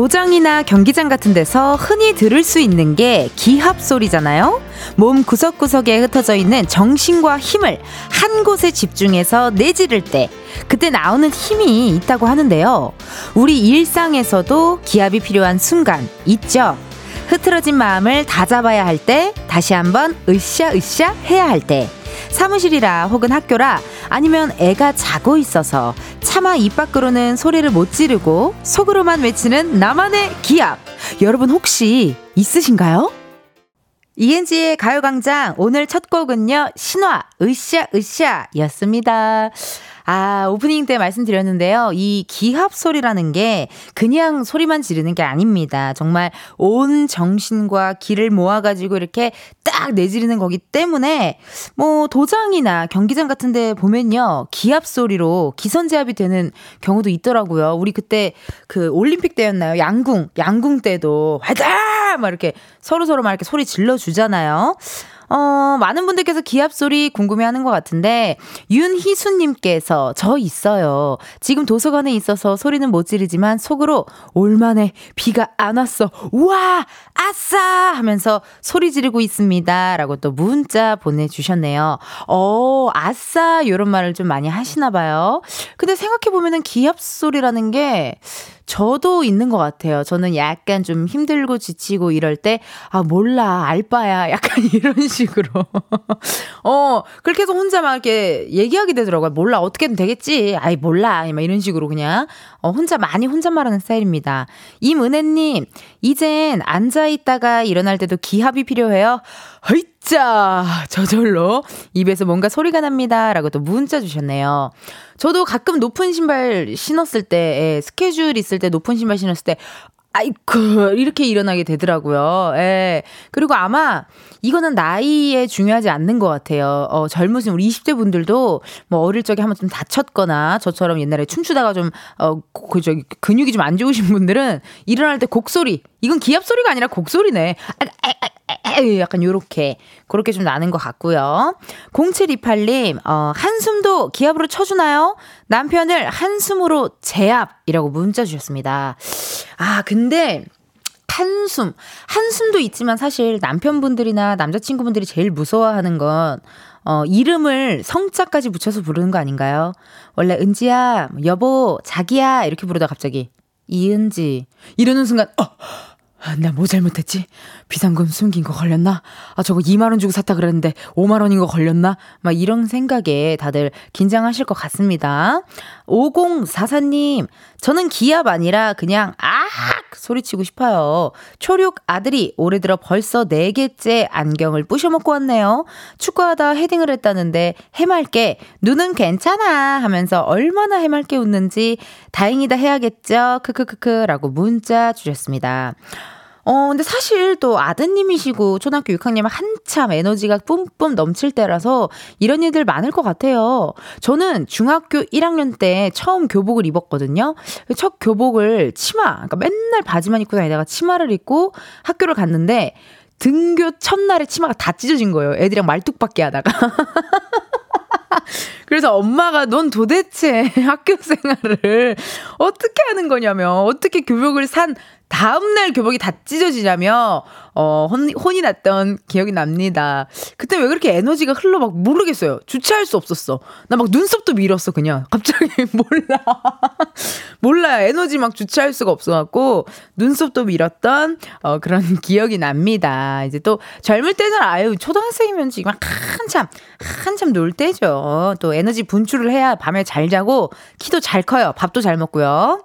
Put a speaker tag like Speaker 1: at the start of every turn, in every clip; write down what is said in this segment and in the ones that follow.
Speaker 1: 도장이나 경기장 같은 데서 흔히 들을 수 있는 게 기합 소리잖아요. 몸 구석구석에 흩어져 있는 정신과 힘을 한 곳에 집중해서 내지를 때 그때 나오는 힘이 있다고 하는데요. 우리 일상에서도 기합이 필요한 순간 있죠. 흐트러진 마음을 다잡아야 할 때, 다시 한번 으쌰으쌰 해야 할 때, 사무실이라 혹은 학교라 아니면 애가 자고 있어서 차마 입 밖으로는 소리를 못 지르고 속으로만 외치는 나만의 기합. 여러분 혹시 있으신가요? 이은지의 가요광장 오늘 첫 곡은요 신화 으쌰으쌰 였습니다. 아, 오프닝 때 말씀드렸는데요. 이 기합 소리라는 게 그냥 소리만 지르는 게 아닙니다. 정말 온 정신과 기를 모아가지고 이렇게 딱 내지르는 거기 때문에 뭐 도장이나 경기장 같은 데 보면요. 기합 소리로 기선제압이 되는 경우도 있더라고요. 우리 그때 그 올림픽 때였나요? 양궁, 양궁 때도 화이팅! 막 이렇게 서로서로 막 이렇게 소리 질러 주잖아요. 어, 많은 분들께서 기합 소리 궁금해 하는 것 같은데, 윤희수님께서 저 있어요. 지금 도서관에 있어서 소리는 못 지르지만 속으로 올만에 비가 안 왔어. 우와! 아싸! 하면서 소리 지르고 있습니다. 라고 또 문자 보내주셨네요. 어, 아싸! 요런 말을 좀 많이 하시나 봐요. 근데 생각해 보면은 기합 소리라는 게, 저도 있는 것 같아요. 저는 약간 좀 힘들고 지치고 이럴 때, 아, 몰라, 알바야. 약간 이런 식으로. 어, 그렇게 해서 혼자 막 이렇게 얘기하게 되더라고요. 몰라, 어떻게든 되겠지. 아이, 몰라. 막 이런 식으로 그냥, 어, 혼자 많이 혼잣말하는 스타일입니다. 임은혜님, 이젠 앉아있다가 일어날 때도 기합이 필요해요. 허 이짜! 저절로 입에서 뭔가 소리가 납니다. 라고 또 문자 주셨네요. 저도 가끔 높은 신발 신었을 때, 예, 스케줄 있을 때 높은 신발 신었을 때, 아이쿠, 이렇게 일어나게 되더라고요. 예. 그리고 아마 이거는 나이에 중요하지 않는 것 같아요. 어, 젊으신 우리 20대 분들도 뭐 어릴 적에 한번 좀 다쳤거나 저처럼 옛날에 춤추다가 좀, 어, 그, 저기, 근육이 좀 안 좋으신 분들은 일어날 때 곡소리, 이건 기합 소리가 아니라 곡소리네. 아, 아, 아, 약간 요렇게, 그렇게 좀 나는 것 같고요. 0728님, 어, 한숨도 기합으로 쳐주나요? 남편을 한숨으로 제압이라고 문자 주셨습니다. 아, 근데, 한숨. 한숨도 있지만 사실 남편분들이나 남자친구분들이 제일 무서워하는 건, 어, 이름을 성자까지 붙여서 부르는 거 아닌가요? 원래 은지야, 여보, 자기야, 이렇게 부르다 갑자기, 이은지. 이러는 순간, 어! 아, 나뭐 잘못했지? 비상금 숨긴 거 걸렸나? 아, 저거 2만원 주고 샀다 그랬는데 5만원인 거 걸렸나? 막 이런 생각에 다들 긴장하실 것 같습니다. 5044님, 저는 기합 아니라 그냥 아 소리치고 싶어요. 초육 아들이 올해 들어 벌써 4개째 안경을 부셔먹고 왔네요. 축구하다 헤딩을 했다는데 해맑게 눈은 괜찮아 하면서 얼마나 해맑게 웃는지 다행이다 해야겠죠. 크크크크 라고 문자 주셨습니다. 어, 근데 사실 또 아드님이시고 초등학교 6학년 한참 에너지가 뿜뿜 넘칠 때라서 이런 일들 많을 것 같아요. 저는 중학교 1학년 때 처음 교복을 입었거든요. 첫 교복을 치마, 그러니까 맨날 바지만 입고 다니다가 치마를 입고 학교를 갔는데 등교 첫날에 치마가 다 찢어진 거예요. 애들이랑 말뚝박기 하다가. 그래서 엄마가 넌 도대체 학교 생활을 어떻게 하는 거냐며, 어떻게 교복을 산 다음날 교복이 다 찢어지냐며, 어, 혼, 혼이 났던 기억이 납니다. 그때 왜 그렇게 에너지가 흘러 막 모르겠어요. 주체할 수 없었어. 나 막 눈썹도 밀었어, 그냥. 갑자기 몰라. 몰라. 에너지 막 주체할 수가 없어갖고, 눈썹도 밀었던, 어, 그런 기억이 납니다. 이제 또 젊을 때는 아유, 초등학생이면 지금 한참, 한참 놀 때죠. 또 에너지 분출을 해야 밤에 잘 자고, 키도 잘 커요. 밥도 잘 먹고요.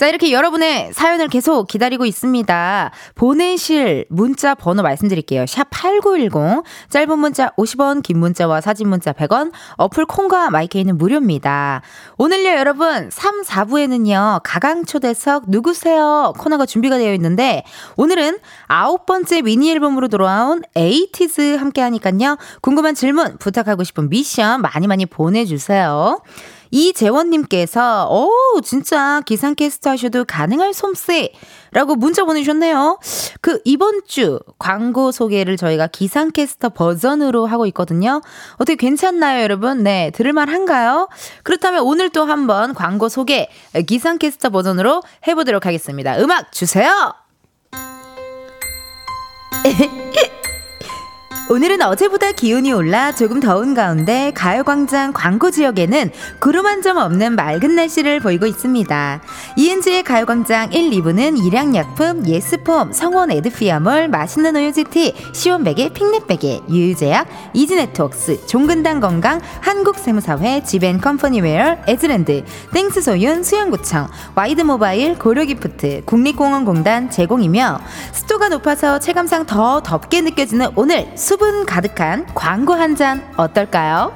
Speaker 1: 자, 이렇게 여러분의 사연을 계속 기다리고 있습니다. 보내실 문자 번호 말씀드릴게요. 샵 8910. 짧은 문자 50원, 긴 문자와 사진 문자 100원, 어플 콩과 마이케이는 무료입니다. 오늘요, 여러분, 3, 4부에는요, 가강초대석 누구세요? 코너가 준비가 되어 있는데, 오늘은 아홉 번째 미니 앨범으로 돌아온 에이티즈 함께 하니깐요. 궁금한 질문, 부탁하고 싶은 미션 많이 많이 보내주세요. 이재원님께서, 오, 진짜 기상캐스터 하셔도 가능할 솜씨. 라고 문자 보내주셨네요. 그 이번 주 광고 소개를 저희가 기상캐스터 버전으로 하고 있거든요. 어떻게 괜찮나요, 여러분? 네, 들을만 한가요? 그렇다면 오늘 또 한번 광고 소개 기상캐스터 버전으로 해보도록 하겠습니다. 음악 주세요! 오늘은 어제보다 기온이 올라 조금 더운 가운데 가요광장 광고 지역에는 구름 한 점 없는 맑은 날씨를 보이고 있습니다. 이은지의 가요광장 1, 2부는 일양약품, 예스폼, 성원 에드피아몰, 맛있는 우유지티, 시원베개, 핑넷베개, 유유제약, 이지네트웍스, 종근당 건강, 한국세무사회, 지벤컴퍼니웨어, 에즈랜드, 땡스소윤, 수영구청, 와이드모바일, 고려기프트, 국립공원공단 제공이며 습도가 높아서 체감상 더 덥게 느껴지는 오늘 수 수분 가득한 광고 한 잔 어떨까요?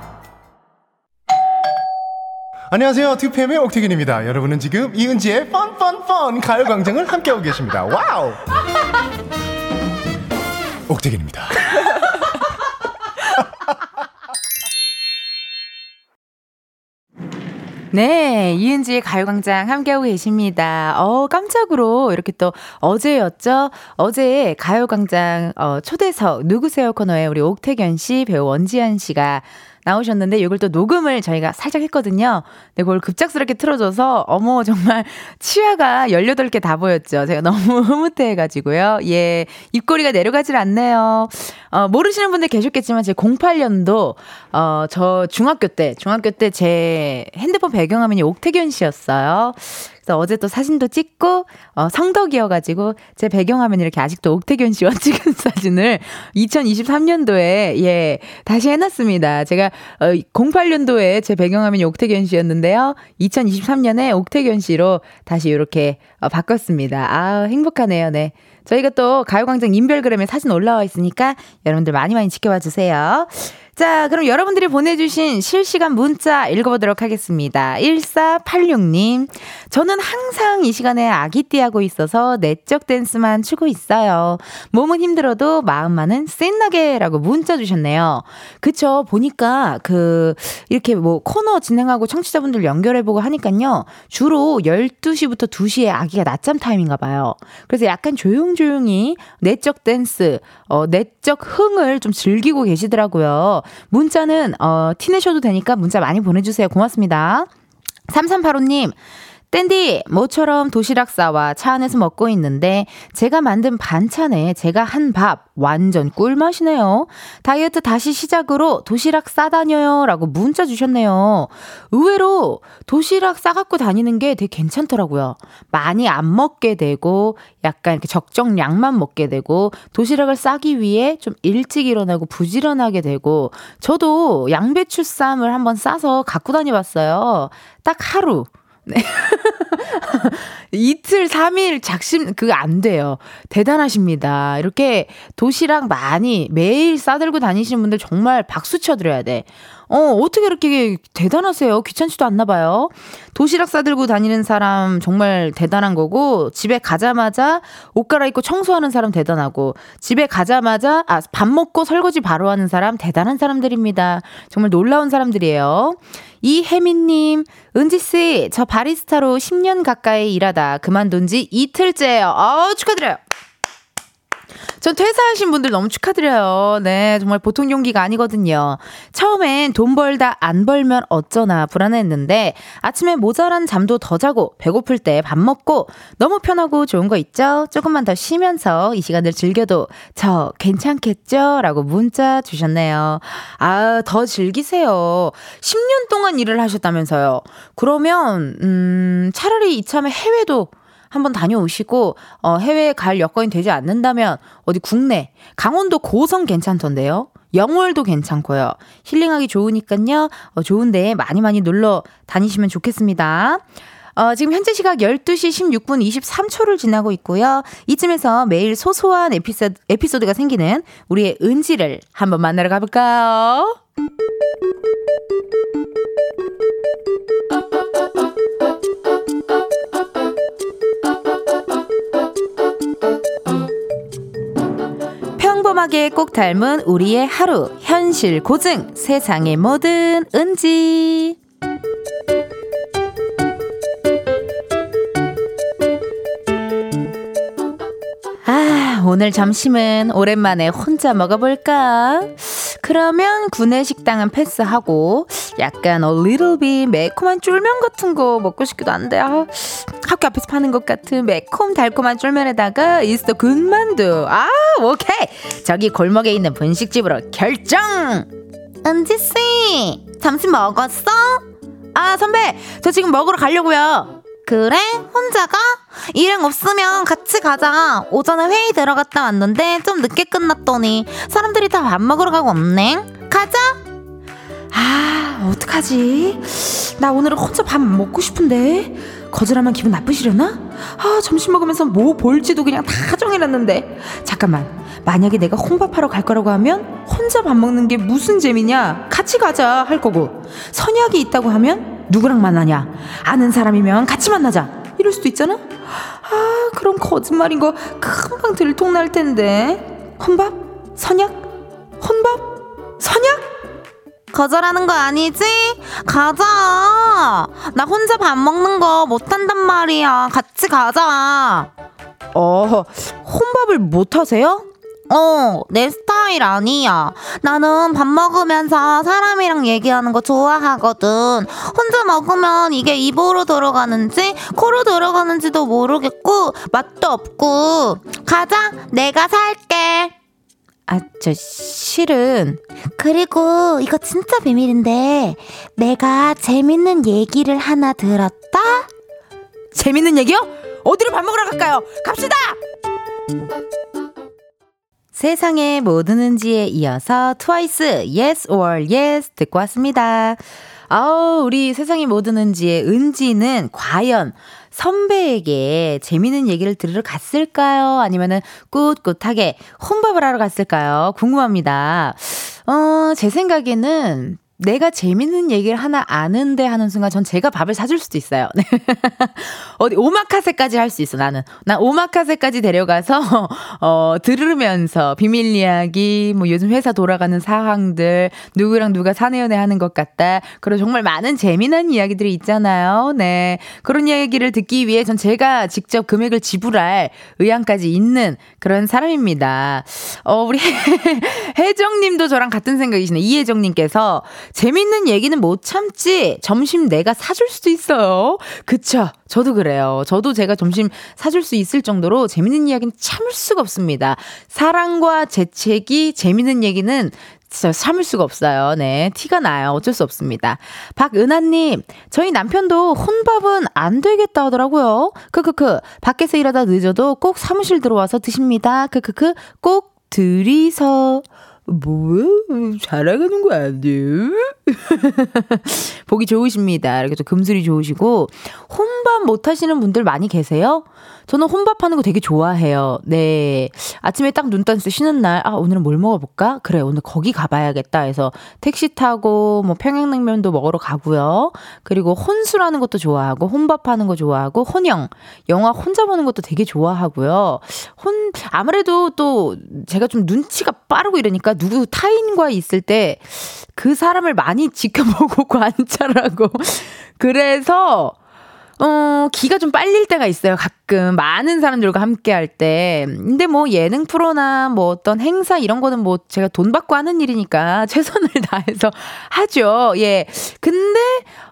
Speaker 2: 안녕하세요. 2PM의 옥택연입니다. 여러분은 지금 이은지의 fun fun fun 가요광장을 함께하고 계십니다. 와우! 옥택연입니다.
Speaker 1: 네, 이은지의 가요광장 함께하고 계십니다. 어, 깜짝으로 이렇게 또 어제였죠? 어제 가요광장 어, 초대석 누구세요 코너에 우리 옥택연 씨, 배우 원지안 씨가 나오셨는데 이걸 또 녹음을 저희가 살짝 했거든요. 근데 그걸 급작스럽게 틀어줘서 어머 정말 치아가 18개 다 보였죠. 제가 너무 흐뭇해가지고요. 예, 입꼬리가 내려가질 않네요. 어, 모르시는 분들 계셨겠지만 제 08년도 어, 저 중학교 때 중학교 때 제 핸드폰 배경화면이 옥태견 씨였어요. 그래서 어제 또 사진도 찍고 어, 성덕이어가지고 제 배경화면 이렇게 아직도 옥태견 씨와 찍은 사진을 2023년도에 예 다시 해놨습니다. 제가 어, 08년도에 제 배경화면이 옥태견 씨였는데요. 2023년에 옥태견 씨로 다시 이렇게 어, 바꿨습니다. 아 행복하네요. 네. 저희가 또 가요광장 인별그램에 사진 올라와 있으니까 여러분들 많이 많이 지켜봐 주세요. 자, 그럼 여러분들이 보내주신 실시간 문자 읽어보도록 하겠습니다. 1486님. 저는 항상 이 시간에 아기띠하고 있어서 내적 댄스만 추고 있어요. 몸은 힘들어도 마음만은 쎄나게 라고 문자 주셨네요. 그쵸. 보니까 그, 이렇게 뭐 코너 진행하고 청취자분들 연결해보고 하니깐요. 주로 12시부터 2시에 아기가 낮잠 타임인가 봐요. 그래서 약간 조용조용히 내적 댄스, 어, 내적 흥을 좀 즐기고 계시더라고요. 문자는, 어, 티내셔도 되니까 문자 많이 보내주세요. 고맙습니다. 3385님, 댄디, 모처럼 도시락 싸와 차 안에서 먹고 있는데 제가 만든 반찬에 제가 한 밥 완전 꿀맛이네요. 다이어트 다시 시작으로 도시락 싸다녀요 라고 문자 주셨네요. 의외로 도시락 싸갖고 다니는 게 되게 괜찮더라고요. 많이 안 먹게 되고 약간 이렇게 적정량만 먹게 되고 도시락을 싸기 위해 좀 일찍 일어나고 부지런하게 되고 저도 양배추 쌈을 한번 싸서 갖고 다녀봤어요. 딱 하루. 네. 이틀, 3일 작심, 그거 안 돼요. 대단하십니다. 이렇게 도시락 많이 매일 싸들고 다니시는 분들 정말 박수 쳐드려야 돼. 어, 어떻게 이렇게 대단하세요? 귀찮지도 않나 봐요. 도시락 싸들고 다니는 사람 정말 대단한 거고, 집에 가자마자 옷 갈아입고 청소하는 사람 대단하고, 집에 가자마자, 아, 밥 먹고 설거지 바로 하는 사람 대단한 사람들입니다. 정말 놀라운 사람들이에요. 이혜민님, 은지씨, 저 바리스타로 10년 가까이 일하다 그만둔 지 이틀째예요. 어, 축하드려요. 전 퇴사하신 분들 너무 축하드려요. 네, 정말 보통 용기가 아니거든요. 처음엔 돈 벌다 안 벌면 어쩌나 불안했는데 아침에 모자란 잠도 더 자고 배고플 때 밥 먹고 너무 편하고 좋은 거 있죠? 조금만 더 쉬면서 이 시간을 즐겨도 저 괜찮겠죠? 라고 문자 주셨네요. 아, 더 즐기세요. 10년 동안 일을 하셨다면서요. 그러면, 음, 차라리 이참에 해외도 한번 다녀오시고 어, 해외에 갈 여건이 되지 않는다면 어디 국내 강원도 고성 괜찮던데요. 영월도 괜찮고요. 힐링하기 좋으니까요. 어, 좋은데 많이 많이 놀러 다니시면 좋겠습니다. 어, 지금 현재 시각 12시 16분 23초를 지나고 있고요. 이쯤에서 매일 소소한 에피소드, 에피소드가 생기는 우리의 은지를 한번 만나러 가볼까요? 꼼꼼하게 꼭 닮은 우리의 하루 현실 고증 세상의 모든 은지. 아 오늘 점심은 오랜만에 혼자 먹어볼까? 그러면 구내식당은 패스하고 약간 little bit 매콤한 쫄면 같은 거 먹고 싶기도 한데 아, 학교 앞에서 파는 것 같은 매콤 달콤한 쫄면에다가 이스터 군만두 아 오케이. 저기 골목에 있는 분식집으로 결정! 은지 씨 점심 먹었어? 아 선배 저 지금 먹으러 가려고요 그래? 혼자 가? 일행 없으면 같이 가자. 오전에 회의 들어갔다 왔는데 좀 늦게 끝났더니 사람들이 다 밥 먹으러 가고 없네. 가자. 아, 어떡하지? 나 오늘은 혼자 밥 먹고 싶은데. 거절하면 기분 나쁘시려나? 아, 점심 먹으면서 뭐 볼지도 그냥 다 정해놨는데. 잠깐만. 만약에 내가 혼밥하러 갈 거라고 하면 혼자 밥 먹는 게 무슨 재미냐? 같이 가자 할 거고. 선약이 있다고 하면 누구랑 만나냐? 아는 사람이면 같이 만나자. 이럴 수도 있잖아? 아, 그럼 거짓말인 거 금방 들통날 텐데. 혼밥? 선약? 혼밥? 선약? 거절하는 거 아니지? 가자. 나 혼자 밥 먹는 거 못한단 말이야. 같이 가자. 어, 혼밥을 못 하세요? 어, 내 스타일 아니야. 나는 밥 먹으면서 사람이랑 얘기하는 거 좋아하거든. 혼자 먹으면 이게 입으로 들어가는지 코로 들어가는지도 모르겠고 맛도 없고. 가자, 내가 살게. 아, 저 실은 그리고 이거 진짜 비밀인데 내가 재밌는 얘기를 하나 들었다. 재밌는 얘기요? 어디로 밥 먹으러 갈까요? 갑시다. 세상에 뭐 드는지에 이어서 트와이스 Yes or Yes 듣고 왔습니다. 아우, 우리 세상에 뭐 드는지에 은지는 과연 선배에게 재미있는 얘기를 들으러 갔을까요? 아니면은 꿋꿋하게 혼밥을 하러 갔을까요? 궁금합니다. 어, 제 생각에는 내가 재밌는 얘기를 하나 아는데 하는 순간 전 제가 밥을 사줄 수도 있어요. 네. 어디 오마카세까지 할 수 있어 나는. 난 오마카세까지 데려가서 어 들으면서 비밀 이야기 뭐 요즘 회사 돌아가는 상황들 누구랑 누가 사내연애 하는 것 같다. 그리고 정말 많은 재미난 이야기들이 있잖아요. 네. 그런 이야기를 듣기 위해 전 제가 직접 금액을 지불할 의향까지 있는 그런 사람입니다. 어 우리 혜정 님도 저랑 같은 생각이시네. 이혜정 님께서 재밌는 얘기는 못 참지. 점심 내가 사줄 수도 있어요. 그쵸. 저도 그래요. 저도 제가 점심 사줄 수 있을 정도로 재밌는 이야기는 참을 수가 없습니다. 사랑과 재채기, 재밌는 얘기는 진짜 참을 수가 없어요. 네. 티가 나요. 어쩔 수 없습니다. 박은하님, 저희 남편도 혼밥은 안 되겠다 하더라고요. 크크크. 밖에서 일하다 늦어도 꼭 사무실 들어와서 드십니다. 크크크. 꼭 들이서. 뭐야? 자랑하는 거 아니에요? 보기 좋으십니다. 이렇게 또 금슬이 좋으시고, 혼밥 못 하시는 분들 많이 계세요? 저는 혼밥하는 거 되게 좋아해요. 네. 아침에 딱눈때 쉬는 날, 아, 오늘은 뭘 먹어볼까? 그래, 오늘 거기 가봐야겠다 해서 택시 타고 뭐 평양냉면도 먹으러 가고요. 그리고 혼술하는 것도 좋아하고, 혼밥하는 거 좋아하고, 혼영, 영화 혼자 보는 것도 되게 좋아하고요. 혼, 아무래도 또 제가 좀 눈치가 빠르고 이러니까 누구 타인과 있을 때 그 사람을 많이 지켜보고 관찰하고, 그래서, 어, 기가 좀 빨릴 때가 있어요. 가끔 많은 사람들과 함께 할 때. 근데 뭐 예능 프로나 뭐 어떤 행사 이런 거는 뭐 제가 돈 받고 하는 일이니까 최선을 다해서 하죠. 예. 근데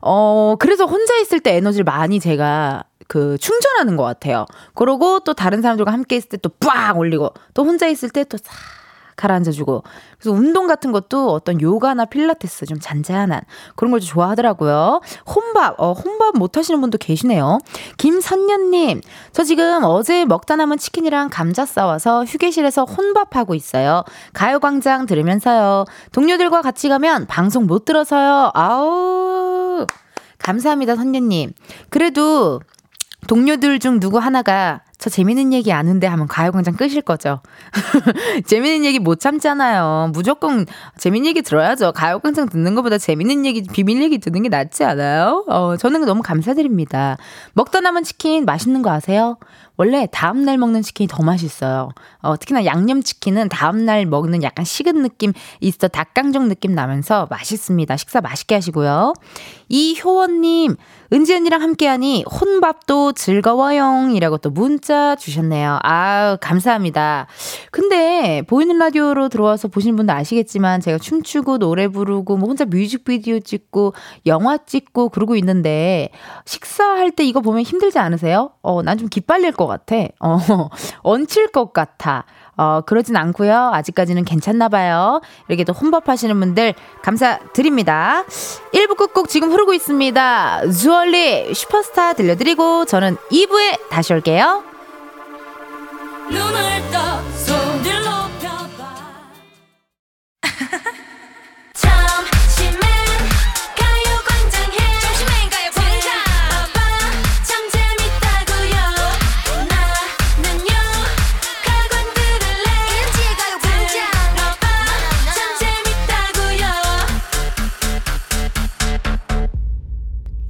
Speaker 1: 어, 그래서 혼자 있을 때 에너지를 많이 제가 그 충전하는 것 같아요. 그러고 또 다른 사람들과 함께 있을 때 또 빡 올리고 또 혼자 있을 때 또 싹 가라앉아주고 그래서 운동 같은 것도 어떤 요가나 필라테스 좀 잔잔한 그런 걸좀 좋아하더라고요. 혼밥 어 혼밥 못 하시는 분도 계시네요. 김선녀님 저 지금 어제 먹다 남은 치킨이랑 감자 싸와서 휴게실에서 혼밥하고 있어요. 가요광장 들으면서요. 동료들과 같이 가면 방송 못 들어서요. 아우 감사합니다 선녀님. 그래도 동료들 중 누구 하나가 저 재밌는 얘기 아는데 하면 가요광장 끄실 거죠. 재밌는 얘기 못 참잖아요. 무조건 재밌는 얘기 들어야죠. 가요광장 듣는 것보다 재밌는 얘기, 비밀 얘기 듣는 게 낫지 않아요? 어, 저는 너무 감사드립니다. 먹다 남은 치킨 맛있는 거 아세요? 원래 다음날 먹는 치킨이 더 맛있어요. 어, 특히나 양념치킨은 다음날 먹는 약간 식은 느낌 있어 닭강정 느낌 나면서 맛있습니다. 식사 맛있게 하시고요. 이효원님, 은지 언니랑 함께하니 혼밥도 즐거워요. 이라고 또 문자 주셨네요. 아유, 감사합니다. 근데 보이는 라디오로 들어와서 보시는 분들 아시겠지만 제가 춤추고 노래 부르고 뭐 혼자 뮤직비디오 찍고 영화 찍고 그러고 있는데 식사할 때 이거 보면 힘들지 않으세요? 어, 난 좀 기빨릴 것 같아. 어, 얹힐 것 같아. 어, 그러진 않고요. 아직까지는 괜찮나 봐요. 이렇게 또 혼밥하시는 분들 감사드립니다. 1부 끝곡 지금 흐르고 있습니다. 주얼리 슈퍼스타 들려드리고 저는 2부에 다시 올게요.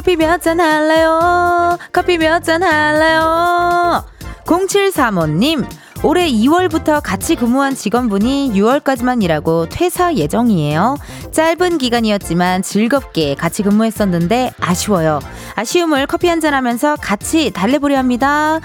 Speaker 1: 커피 몇 잔 할래요? 커피 몇 잔 할래요? 0735님, 올해 2월부터 같이 근무한 직원분이 6월까지만 일하고 퇴사 예정이에요. 짧은 기간이었지만 즐겁게 같이 근무했었는데 아쉬워요. 아쉬움을 커피 한 잔 하면서 같이 달래보려 합니다.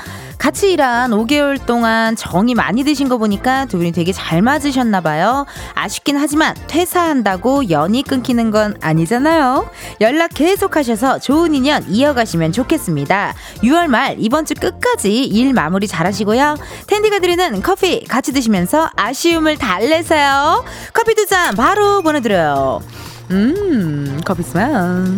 Speaker 1: 같이 일한 5개월 동안 정이 많이 드신 거 보니까 두 분이 되게 잘 맞으셨나 봐요. 아쉽긴 하지만 퇴사한다고 연이 끊기는 건 아니잖아요. 연락 계속 하셔서 좋은 인연 이어가시면 좋겠습니다. 6월 말 이번 주 끝까지 일 마무리 잘 하시고요. 텐디가 드리는 커피 같이 드시면서 아쉬움을 달래세요. 커피 두 잔 바로 보내드려요. 음, 커피 스멜.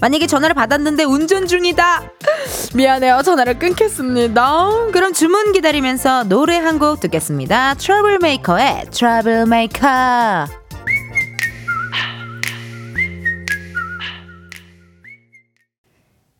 Speaker 1: 만약에 전화를 받았는데 운전 중이다. 미안해요. 전화를 끊겠습니다. 그럼 주문 기다리면서 노래 한 곡 듣겠습니다. 트러블메이커의 트러블메이커.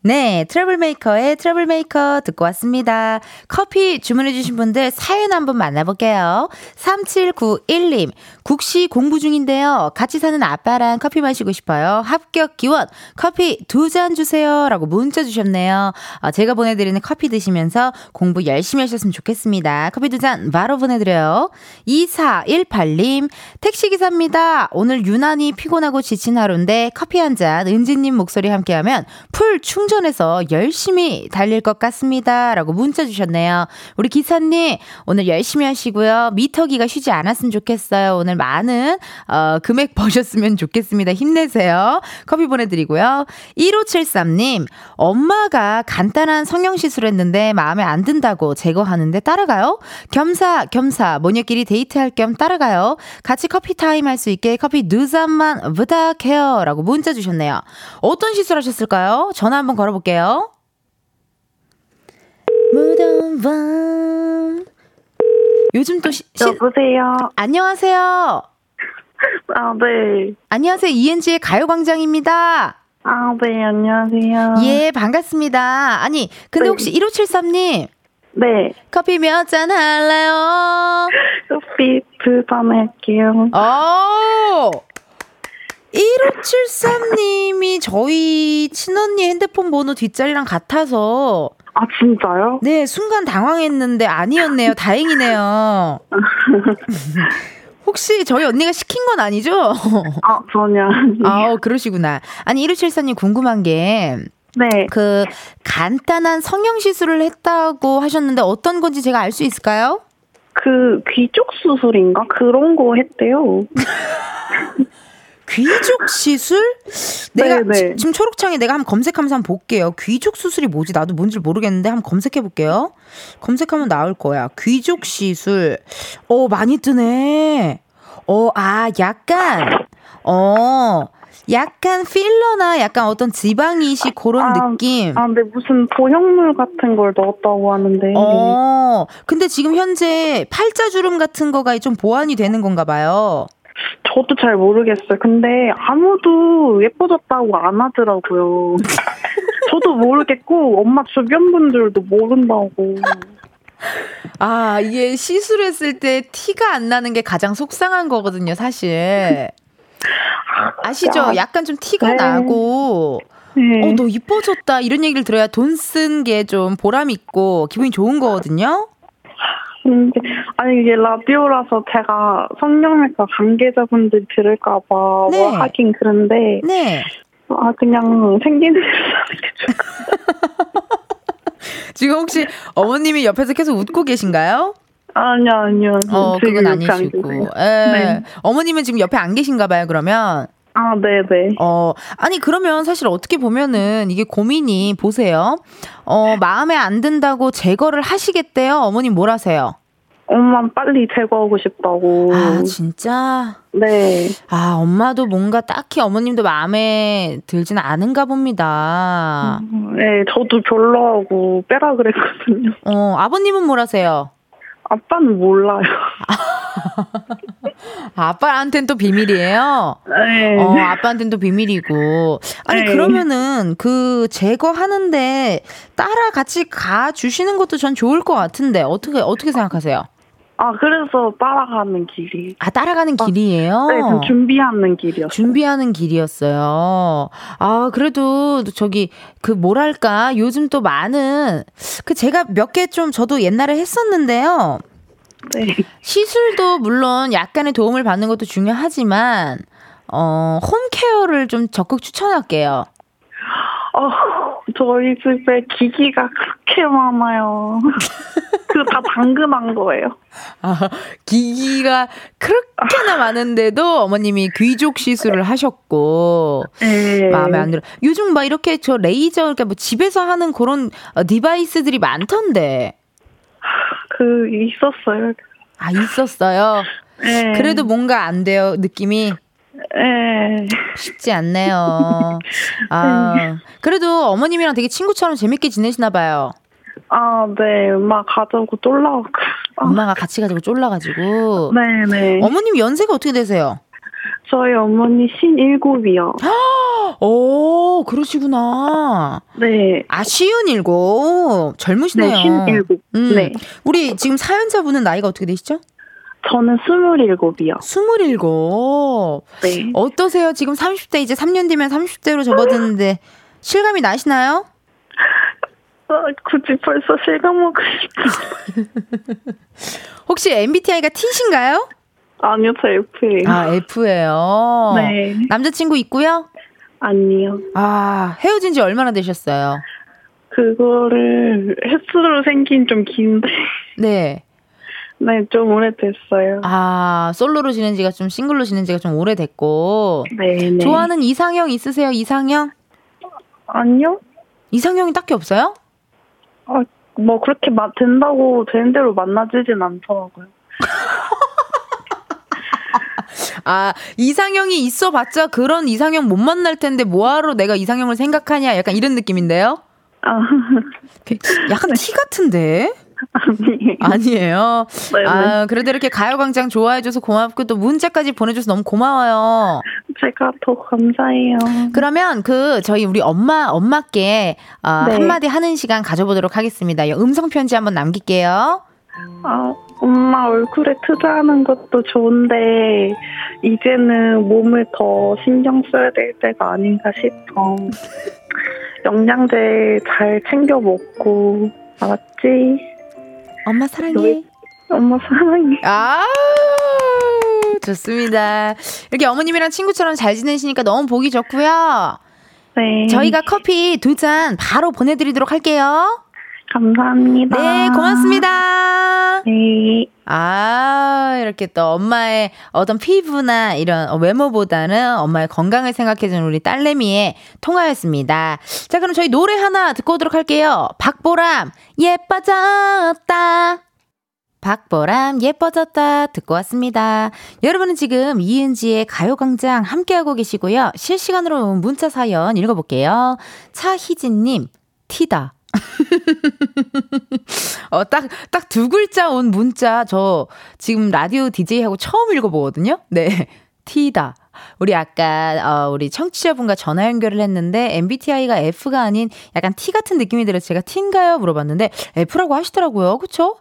Speaker 1: 네, 트러블메이커의 트러블메이커 듣고 왔습니다. 커피 주문해주신 분들 사연 한번 만나볼게요. 3791님, 국시 공부 중인데요. 같이 사는 아빠랑 커피 마시고 싶어요. 합격 기원, 커피 두 잔 주세요. 라고 문자 주셨네요. 어, 제가 보내드리는 커피 드시면서 공부 열심히 하셨으면 좋겠습니다. 커피 두 잔 바로 보내드려요. 2418님, 택시기사입니다. 오늘 유난히 피곤하고 지친 하루인데 커피 한 잔, 은지님 목소리 함께하면 full 충전 충전해서 열심히 달릴 것 같습니다. 라고 문자 주셨네요. 우리 기사님, 오늘 열심히 하시고요. 미터기가 쉬지 않았으면 좋겠어요. 오늘 많은, 어, 금액 버셨으면 좋겠습니다. 힘내세요. 커피 보내드리고요. 1573님, 엄마가 간단한 성형시술 했는데 마음에 안 든다고 제거하는데 따라가요? 겸사, 겸사, 모녀끼리 데이트할 겸 따라가요. 같이 커피 타임 할 수 있게 커피 두 잔만 부탁해요. 라고 문자 주셨네요. 어떤 시술 하셨을까요? 전화 한번 걸어볼게요. 무덤 밤. 요즘 또 시, 시,
Speaker 3: 여보세요.
Speaker 1: 안녕하세요.
Speaker 3: 아, 네.
Speaker 1: 안녕하세요. 이은지의 가요광장입니다.
Speaker 3: 아, 네, 안녕하세요.
Speaker 1: 예, 반갑습니다. 아니, 근데
Speaker 3: 네.
Speaker 1: 혹시 1573님.
Speaker 3: 네.
Speaker 1: 커피 몇 잔 할래요?
Speaker 3: 커피 두 잔 할게요.
Speaker 1: 어! 1573님이 저희 친언니 핸드폰 번호 뒷자리랑 같아서
Speaker 3: 아, 진짜요?
Speaker 1: 네, 순간 당황했는데 아니었네요. 다행이네요. 혹시 저희 언니가 시킨 건 아니죠?
Speaker 3: 아, 전혀.
Speaker 1: 아, 그러시구나. 아니, 1574님 궁금한 게,
Speaker 3: 네.
Speaker 1: 그, 간단한 성형 시술을 했다고 하셨는데 어떤 건지 제가 알 수 있을까요?
Speaker 3: 그, 귀 쪽 수술인가? 그런 거 했대요.
Speaker 1: 귀족 시술? 내가 네, 네. 지금 초록창에 내가 한번 검색하면서 한번 볼게요. 귀족 수술이 뭐지? 나도 뭔지 모르겠는데 한번 검색해 볼게요. 검색하면 나올 거야. 귀족 시술. 어, 많이 뜨네. 어, 아, 약간 어. 약간 필러나 약간 어떤 지방 이식 그런 아, 느낌.
Speaker 3: 아, 근데 무슨 보형물 같은 걸 넣었다고 하는데.
Speaker 1: 어. 근데 지금 현재 팔자주름 같은 거가 좀 보완이 되는 건가 봐요.
Speaker 3: 저도 잘 모르겠어요. 근데 아무도 예뻐졌다고 안 하더라고요. 저도 모르겠고 엄마 주변 분들도 모른다고.
Speaker 1: 아, 이게 시술했을 때 티가 안 나는 게 가장 속상한 거거든요, 사실. 아시죠? 약간 좀 티가 네. 나고 네. 어, 너 이뻐졌다. 이런 얘기를 들어야 돈 쓴 게 좀 보람 있고 기분이 좋은 거거든요.
Speaker 3: 음, 아니 이게 라디오라서 제가 성형외과 관계자분들 들을까봐 뭐 네. 뭐 하긴 그런데 네. 아 그냥 생기는
Speaker 1: 지금 혹시 어머님이 옆에서 계속 웃고 계신가요?
Speaker 3: 아니요, 아니요.
Speaker 1: 어, 그건 아니시고. 예. 네. 어머님은 지금 옆에 안 계신가 봐요, 그러면.
Speaker 3: 아, 네네. 네.
Speaker 1: 어, 아니, 그러면 사실 어떻게 보면은 이게 고민이 보세요. 어, 마음에 안 든다고 제거를 하시겠대요? 어머님 뭘 하세요?
Speaker 3: 엄마 빨리 제거하고 싶다고.
Speaker 1: 아, 진짜?
Speaker 3: 네.
Speaker 1: 아, 엄마도 뭔가 딱히 어머님도 마음에 들지는 않은가 봅니다.
Speaker 3: 음, 네, 저도 별로하고 빼라 그랬거든요.
Speaker 1: 어, 아버님은 뭘 하세요?
Speaker 3: 아빠는 몰라요.
Speaker 1: 아, 아빠한테는 또 비밀이에요?
Speaker 3: 네.
Speaker 1: 어, 아빠한테는 또 비밀이고. 아니, 네. 그러면은 그 제거하는데 따라 같이 가 주시는 것도 전 좋을 것 같은데, 어떻게, 어떻게 생각하세요?
Speaker 3: 아, 그래서 따라가는 길이.
Speaker 1: 아, 따라가는 아, 길이에요?
Speaker 3: 네, 좀 준비하는 길이었어요.
Speaker 1: 준비하는 길이었어요. 아, 그래도 저기, 그 뭐랄까, 요즘 또 많은, 그 제가 몇 개 좀 저도 옛날에 했었는데요.
Speaker 3: 네.
Speaker 1: 시술도 물론 약간의 도움을 받는 것도 중요하지만, 어, 홈케어를 좀 적극 추천할게요.
Speaker 3: 어, 저희 집에 기기가 그렇게 많아요. 그 다 당근한 거예요.
Speaker 1: 아, 기기가 그렇게나 많은데도 어머님이 귀족 시술을 하셨고
Speaker 3: 네.
Speaker 1: 마음에 안 들어. 요즘 막 이렇게 저 레이저 그러니까 뭐 집에서 하는 그런 어, 디바이스들이 많던데.
Speaker 3: 그 있었어요.
Speaker 1: 아 있었어요.
Speaker 3: 네.
Speaker 1: 그래도 뭔가 안 돼요 느낌이.
Speaker 3: 네.
Speaker 1: 쉽지 않네요. 아, 네. 그래도 어머님이랑 되게 친구처럼 재밌게 지내시나 봐요.
Speaker 3: 아, 네. 엄마 가자고 쫄라고.
Speaker 1: 엄마가 같이 가지고 쫄라가지고.
Speaker 3: 네 네.
Speaker 1: 어머님 연세가 어떻게 되세요?
Speaker 3: 저희 어머니 신일곱이요.
Speaker 1: 오, 그러시구나.
Speaker 3: 네.
Speaker 1: 아, 쉬운 일곱. 젊으시네요.
Speaker 3: 네, 신일곱. 음. 네.
Speaker 1: 우리 지금 사연자분은 나이가 어떻게 되시죠?
Speaker 3: 저는 스물일곱이요.
Speaker 1: 스물일곱.
Speaker 3: 네.
Speaker 1: 어떠세요? 지금 30대 이제 3년 뒤면 30대로 접어드는데 실감이 나시나요?
Speaker 3: 아, 굳이 벌써 실감 먹고 싶어.
Speaker 1: 혹시 MBTI가 T신가요?
Speaker 3: 아니요, 저 F예요.
Speaker 1: 아, F예요?
Speaker 3: 네.
Speaker 1: 남자친구 있고요?
Speaker 3: 아니요.
Speaker 1: 아, 헤어진 지 얼마나 되셨어요?
Speaker 3: 그거를 횟수로 생긴 좀 긴데.
Speaker 1: 네.
Speaker 3: 네, 좀 오래됐어요.
Speaker 1: 아, 솔로로 지낸 지가 좀 싱글로 지낸 지가 좀 오래됐고.
Speaker 3: 네, 네.
Speaker 1: 좋아하는 이상형 있으세요? 이상형?
Speaker 3: 아니요.
Speaker 1: 이상형이 딱히 없어요?
Speaker 3: 아, 뭐 그렇게 마, 된다고 되는 대로 만나지진 않더라고요.
Speaker 1: 아, 이상형이 있어 봤자 그런 이상형 못 만날 텐데 뭐하러 내가 이상형을 생각하냐 약간 이런 느낌인데요?
Speaker 3: 아.
Speaker 1: 약간 티 같은데?
Speaker 3: 아니에요.
Speaker 1: 아니에요. 네네. 아, 그래도 이렇게 가요광장 좋아해줘서 고맙고 또 문자까지 보내줘서 너무 고마워요.
Speaker 3: 제가 더 감사해요.
Speaker 1: 그러면 그 저희 우리 엄마 엄마께 어, 네. 한마디 하는 시간 가져보도록 하겠습니다. 음성 편지 한번 남길게요.
Speaker 3: 아, 엄마 얼굴에 투자하는 것도 좋은데 이제는 몸을 더 신경 써야 될 때가 아닌가 싶어. 영양제 잘 챙겨 먹고 알았지?
Speaker 1: 엄마 사랑해.
Speaker 3: 엄마 사랑해.
Speaker 1: 아 좋습니다. 이렇게 어머님이랑 친구처럼 잘 지내시니까 너무 보기 좋고요.
Speaker 3: 네.
Speaker 1: 저희가 커피 두 잔 바로 보내드리도록 할게요.
Speaker 3: 감사합니다.
Speaker 1: 네, 고맙습니다.
Speaker 3: 네.
Speaker 1: 아, 이렇게 또 엄마의 어떤 피부나 이런 외모보다는 엄마의 건강을 생각해주는 우리 딸내미의 통화였습니다. 자, 그럼 저희 노래 하나 듣고 오도록 할게요. 박보람, 예뻐졌다. 박보람 예뻐졌다 듣고 왔습니다. 여러분은 지금 이은지의 가요광장 함께하고 계시고요. 실시간으로 문자 사연 읽어볼게요. 차희진님, 티다. 어, 딱, 딱 두 글자 온 문자 저 지금 라디오 DJ하고 처음 읽어보거든요? 네. 티다. 우리 아까 어, 우리 청취자분과 전화 연결을 했는데 MBTI가 F가 아닌 약간 T 같은 느낌이 들어서 제가 T인가요? 물어봤는데 F라고 하시더라고요. 그쵸?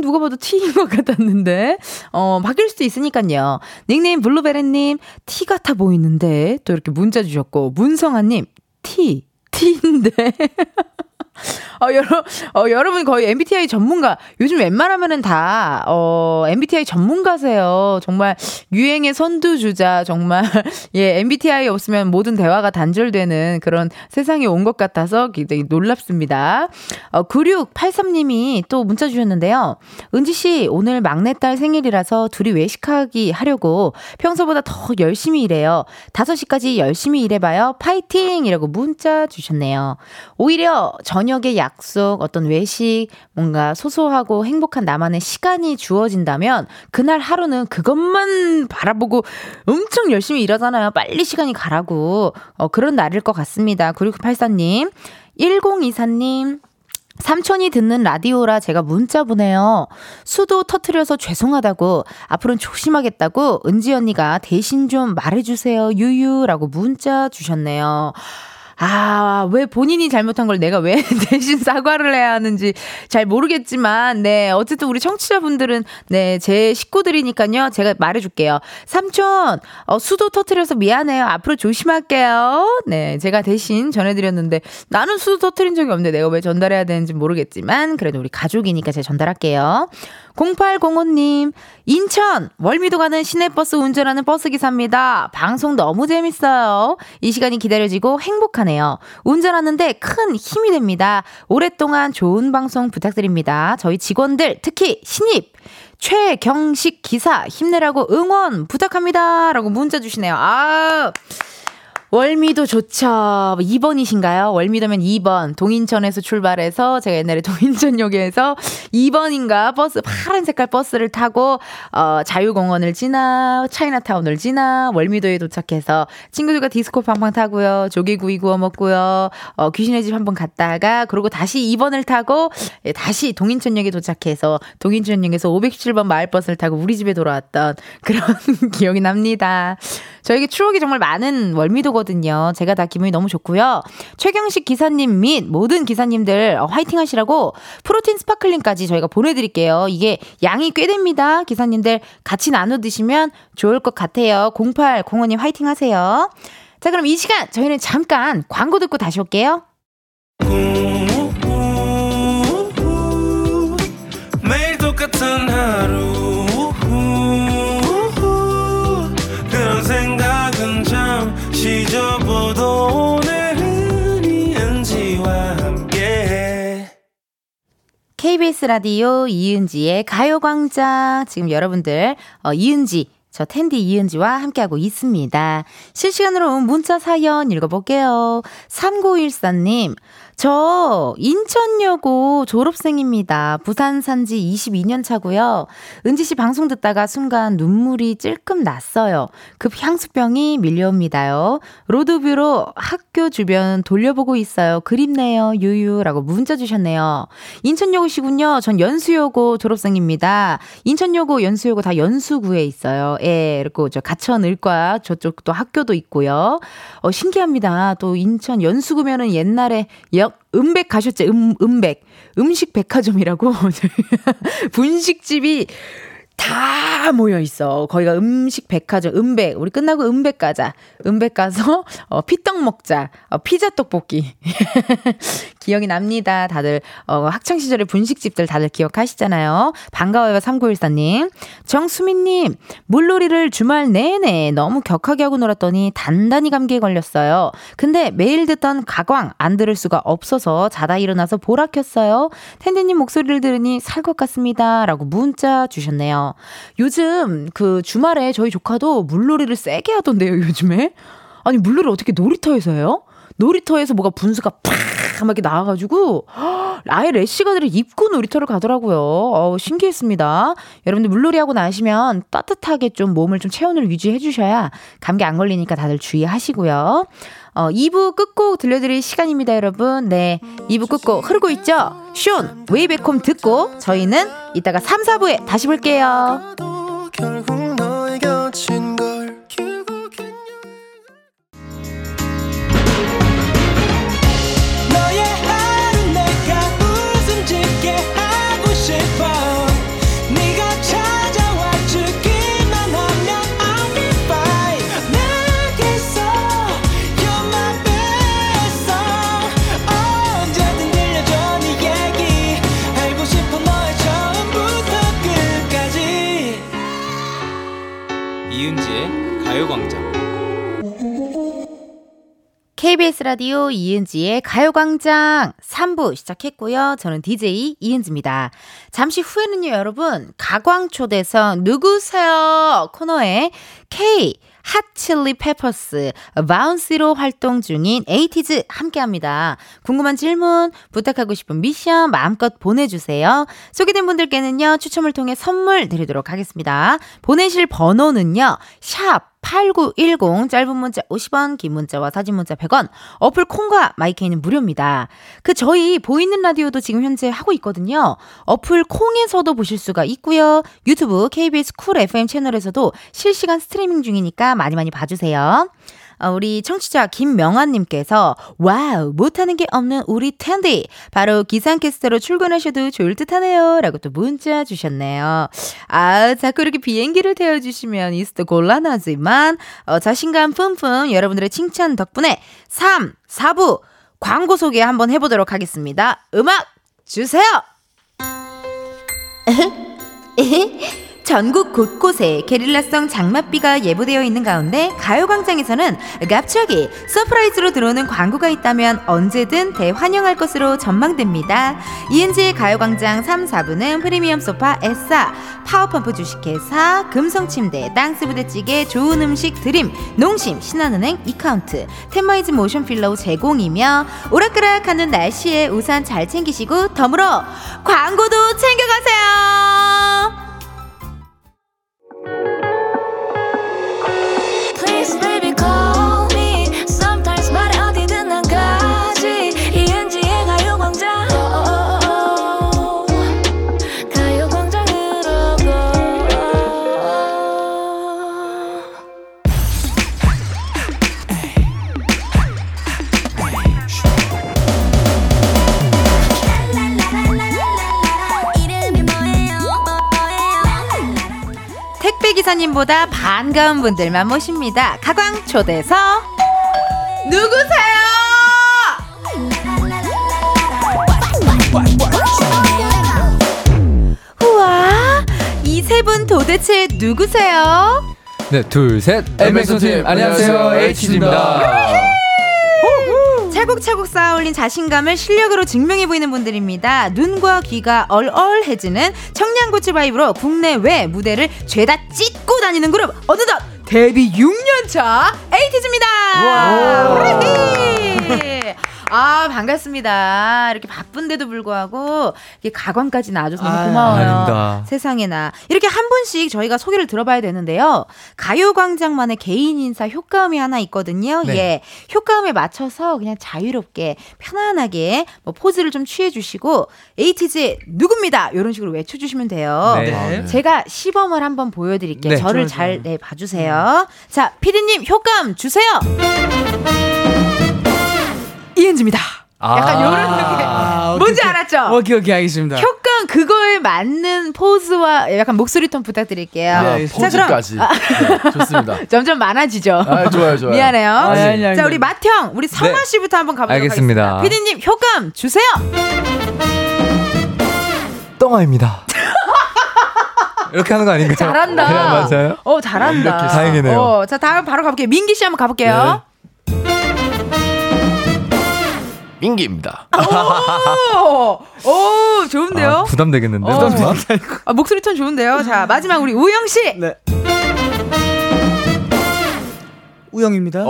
Speaker 1: 누가 봐도 T인 것 같았는데 어, 바뀔 수도 있으니까요. 닉네임 블루베리님 T 같아 보이는데 또 이렇게 문자 주셨고 문성아님 T T인데 어, 여러, 어, 여러분 거의 MBTI 전문가. 요즘 웬만하면은 다, 어, MBTI 전문가세요. 정말 유행의 선두주자. 정말, 예, MBTI 없으면 모든 대화가 단절되는 그런 세상이 온 것 같아서 굉장히 놀랍습니다. 어, 9683님이 또 문자 주셨는데요. 은지씨, 오늘 막내딸 생일이라서 둘이 외식하기 하려고 평소보다 더 열심히 일해요. 5시까지 열심히 일해봐요. 파이팅! 이라고 문자 주셨네요. 오히려 저녁에 약속, 어떤 외식, 뭔가 소소하고 행복한 나만의 시간이 주어진다면 그날 하루는 그것만 바라보고 엄청 열심히 일하잖아요. 빨리 시간이 가라고. 어, 그런 날일 것 같습니다. 9684님, 1024님, 삼촌이 듣는 라디오라 제가 문자 보내요. 수도 터트려서 죄송하다고, 앞으로는 조심하겠다고 은지 언니가 대신 좀 말해주세요. 유유라고 문자 주셨네요. 아, 왜 본인이 잘못한 걸 내가 왜 대신 사과를 해야 하는지 잘 모르겠지만, 네, 어쨌든 우리 청취자분들은, 네, 제 식구들이니까요. 제가 말해줄게요. 삼촌, 어, 수도 터트려서 미안해요. 앞으로 조심할게요. 네, 제가 대신 전해드렸는데, 나는 수도 터트린 적이 없는데 내가 왜 전달해야 되는지 모르겠지만, 그래도 우리 가족이니까 제가 전달할게요. 0805님, 인천, 월미도 가는 시내버스 운전하는 버스기사입니다. 방송 너무 재밌어요. 이 시간이 기다려지고 행복 하네요. 운전하는데 큰 힘이 됩니다. 오랫동안 좋은 방송 부탁드립니다. 저희 직원들, 특히 신입, 최경식 기사 힘내라고 응원 부탁합니다. 라고 문자 주시네요. 아, 월미도 좋죠. 2번이신가요? 월미도면 2번. 동인천에서 출발해서 제가 옛날에 동인천역에서 2번인가 버스 파란 색깔 버스를 타고 어 자유공원을 지나 차이나타운을 지나 월미도에 도착해서 친구들과 디스코 팡팡 타고요. 조개구이 구워 먹고요. 어 귀신의 집 한번 갔다가 그리고 다시 2번을 타고 예, 다시 동인천역에 도착해서 동인천역에서 517번 마을버스를 타고 우리 집에 돌아왔던 그런 기억이 납니다. 저에게 추억이 정말 많은 월미도거든요. 제가 다 기분이 너무 좋고요. 최경식 기사님 및 모든 기사님들 어, 화이팅 하시라고 프로틴 스파클링까지 저희가 보내드릴게요. 이게 양이 꽤 됩니다. 기사님들 같이 나눠 드시면 좋을 것 같아요. 0805님 화이팅 하세요. 자, 그럼 이 시간 저희는 잠깐 광고 듣고 다시 올게요. 매일 똑같은 하루 KBS 라디오 이은지의 가요광장 지금 여러분들 어, 이은지 저 텐디 이은지와 함께하고 있습니다. 실시간으로 문자 사연 읽어볼게요. 3914님, 저 인천여고 졸업생입니다. 부산 산지 22년 차고요. 은지 씨 방송 듣다가 순간 눈물이 찔끔 났어요. 급 향수병이 밀려옵니다요. 로드뷰로 학교 주변 돌려보고 있어요. 그립네요. 유유라고 문자 주셨네요. 인천여고시군요. 전 연수여고 졸업생입니다. 인천여고, 연수여고 다 연수구에 있어요. 예, 그리고 저 가천을과 저쪽도 학교도 있고요. 어, 신기합니다. 또 인천 연수구면은 옛날에 역 음백 가셨죠? 음, 음백. 음식 백화점이라고. 분식집이 다 모여 있어. 거기가 음식 백화점, 음백. 우리 끝나고 음백 가자. 음백 가서 어, 피떡 먹자. 어, 피자 떡볶이. 기억이 납니다. 다들 어, 학창 시절의 분식집들 다들 기억하시잖아요. 반가워요 3914님. 정수민님 물놀이를 주말 내내 너무 격하게 하고 놀았더니 단단히 감기에 걸렸어요. 근데 매일 듣던 가광 안 들을 수가 없어서 자다 일어나서 보라 켰어요. 텐디님 목소리를 들으니 살 것 같습니다. 라고 문자 주셨네요. 요즘 그 주말에 저희 조카도 물놀이를 세게 하던데요, 요즘에? 아니, 물놀이 어떻게 놀이터에서 해요? 놀이터에서 뭐가 분수가 팍! 막 이렇게 나와가지고, 아예 래시가들을 입고 놀이터를 가더라고요. 어 신기했습니다. 여러분들 물놀이 하고 나시면 따뜻하게 좀 몸을 좀 체온을 유지해 주셔야 감기 안 걸리니까 다들 주의하시고요. 어, 2부 끝곡 들려드릴 시간입니다, 여러분. 네. 2부 끝곡 흐르고 있죠? 슌! 웨이백홈 듣고 저희는 이따가 3, 4부에 다시 볼게요. KBS 라디오 이은지의 가요광장 3부 시작했고요. 저는 DJ 이은지입니다. 잠시 후에는요, 여러분, 가광초대석 누구세요? 코너에 K, 핫칠리 페퍼스, 바운스로 활동 중인 에이티즈 함께 합니다. 궁금한 질문, 부탁하고 싶은 미션 마음껏 보내주세요. 소개된 분들께는요, 추첨을 통해 선물 드리도록 하겠습니다. 보내실 번호는요, 샵 8910 짧은 문자 50원 긴 문자와 사진 문자 100원 어플 콩과 마이케이는 무료입니다. 그 저희 보이는 라디오도 지금 현재 하고 있거든요. 어플 콩에서도 보실 수가 있고요. 유튜브 KBS 쿨 FM 채널에서도 실시간 스트리밍 중이니까 많이 많이 봐주세요. 어, 우리 청취자 김명환님께서 와우 못하는 게 없는 우리 은디. 바로 기상캐스터로 출근하셔도 좋을 듯하네요. 라고 또 문자 주셨네요. 아 자꾸 이렇게 비행기를 태워주시면 이스도 곤란하지만 어, 자신감 뿜뿜 여러분들의 칭찬 덕분에 3, 4부 광고 소개 한번 해보도록 하겠습니다. 음악 주세요 전국 곳곳에 게릴라성 장맛비가 예보되어 있는 가운데 가요광장에서는 갑자기 서프라이즈로 들어오는 광고가 있다면 언제든 대환영할 것으로 전망됩니다. 이은지의 가요광장 3, 4부는 프리미엄 소파 에싸, 파워펌프 주식회사, 금성침대, 땅스부대찌개, 좋은 음식 드림, 농심, 신한은행, 이카운트, 텐마이즈 모션 필러우 제공이며 오락가락하는 날씨에 우산 잘 챙기시고 덤으로 광고도 챙겨가세요. 기사님보다 반가운 분들만 모십니다. 가광 초대서 누구세요? 우와, 이 세 분 도대체 누구세요?
Speaker 4: 네, 둘, 셋. 엠엑소 팀. 안녕하세요. H입니다.
Speaker 1: 차곡차곡 쌓아올린 자신감을 실력으로 증명해 보이는 분들입니다. 눈과 귀가 얼얼해지는 청양고추 바이브로 국내외 무대를 죄다 찢고 다니는 그룹 어느덧 데뷔 6년차 에이티즈입니다. 아, 반갑습니다. 이렇게 바쁜데도 불구하고 이렇게 가관까지 나와줘서 너무 아, 고마워요. 아 세상에나. 이렇게 한 분씩 저희가 소개를 들어봐야 되는데요. 가요광장만의 개인 인사 효과음이 하나 있거든요. 네. 예. 효과음에 맞춰서 그냥 자유롭게 편안하게 뭐 포즈를 좀 취해 주시고 에이티즈 누굽니다. 이런 식으로 외쳐 주시면 돼요. 네. 네. 제가 시범을 한번 보여 드릴게요. 네, 저를 잘 네, 봐 주세요. 자, 피디님 효과음 주세요. 이은지입니다. 약간 아~ 요런 느낌.
Speaker 5: 아,
Speaker 1: 뭔지 알았죠?
Speaker 5: 오케이, 오케이, 알겠습니다.
Speaker 1: 효과 그거에 맞는 포즈와 약간 목소리 톤 부탁드릴게요.
Speaker 6: 네, 포즈까지. 네, 좋습니다.
Speaker 1: 점점 많아지죠.
Speaker 6: 아, 좋아요, 좋아요.
Speaker 1: 미안해요.
Speaker 5: 아니, 아니, 아니,
Speaker 1: 자, 우리. 마형, 우리 성화
Speaker 4: 네.
Speaker 1: 씨부터 한번 가보도록
Speaker 4: 알겠습니다.
Speaker 1: 하겠습니다. 피디님 효감 주세요.
Speaker 4: 똥아입니다. 이렇게 하는 거 아닌가요?
Speaker 1: 잘한다.
Speaker 4: 네, 맞아요.
Speaker 1: 어, 잘한다.
Speaker 4: 다행이네요.
Speaker 1: 어, 자, 다음 바로 가볼게요. 민기 씨 한번 가볼게요.
Speaker 6: 민기입니다.
Speaker 1: 오, 오, 좋은데요?
Speaker 4: 아, 부담되겠는데.
Speaker 1: 어.
Speaker 4: 잠시만.
Speaker 1: 아, 목소리 톤 좋은데요. 자, 마지막 우리 우영 씨.
Speaker 5: 네. 우영입니다.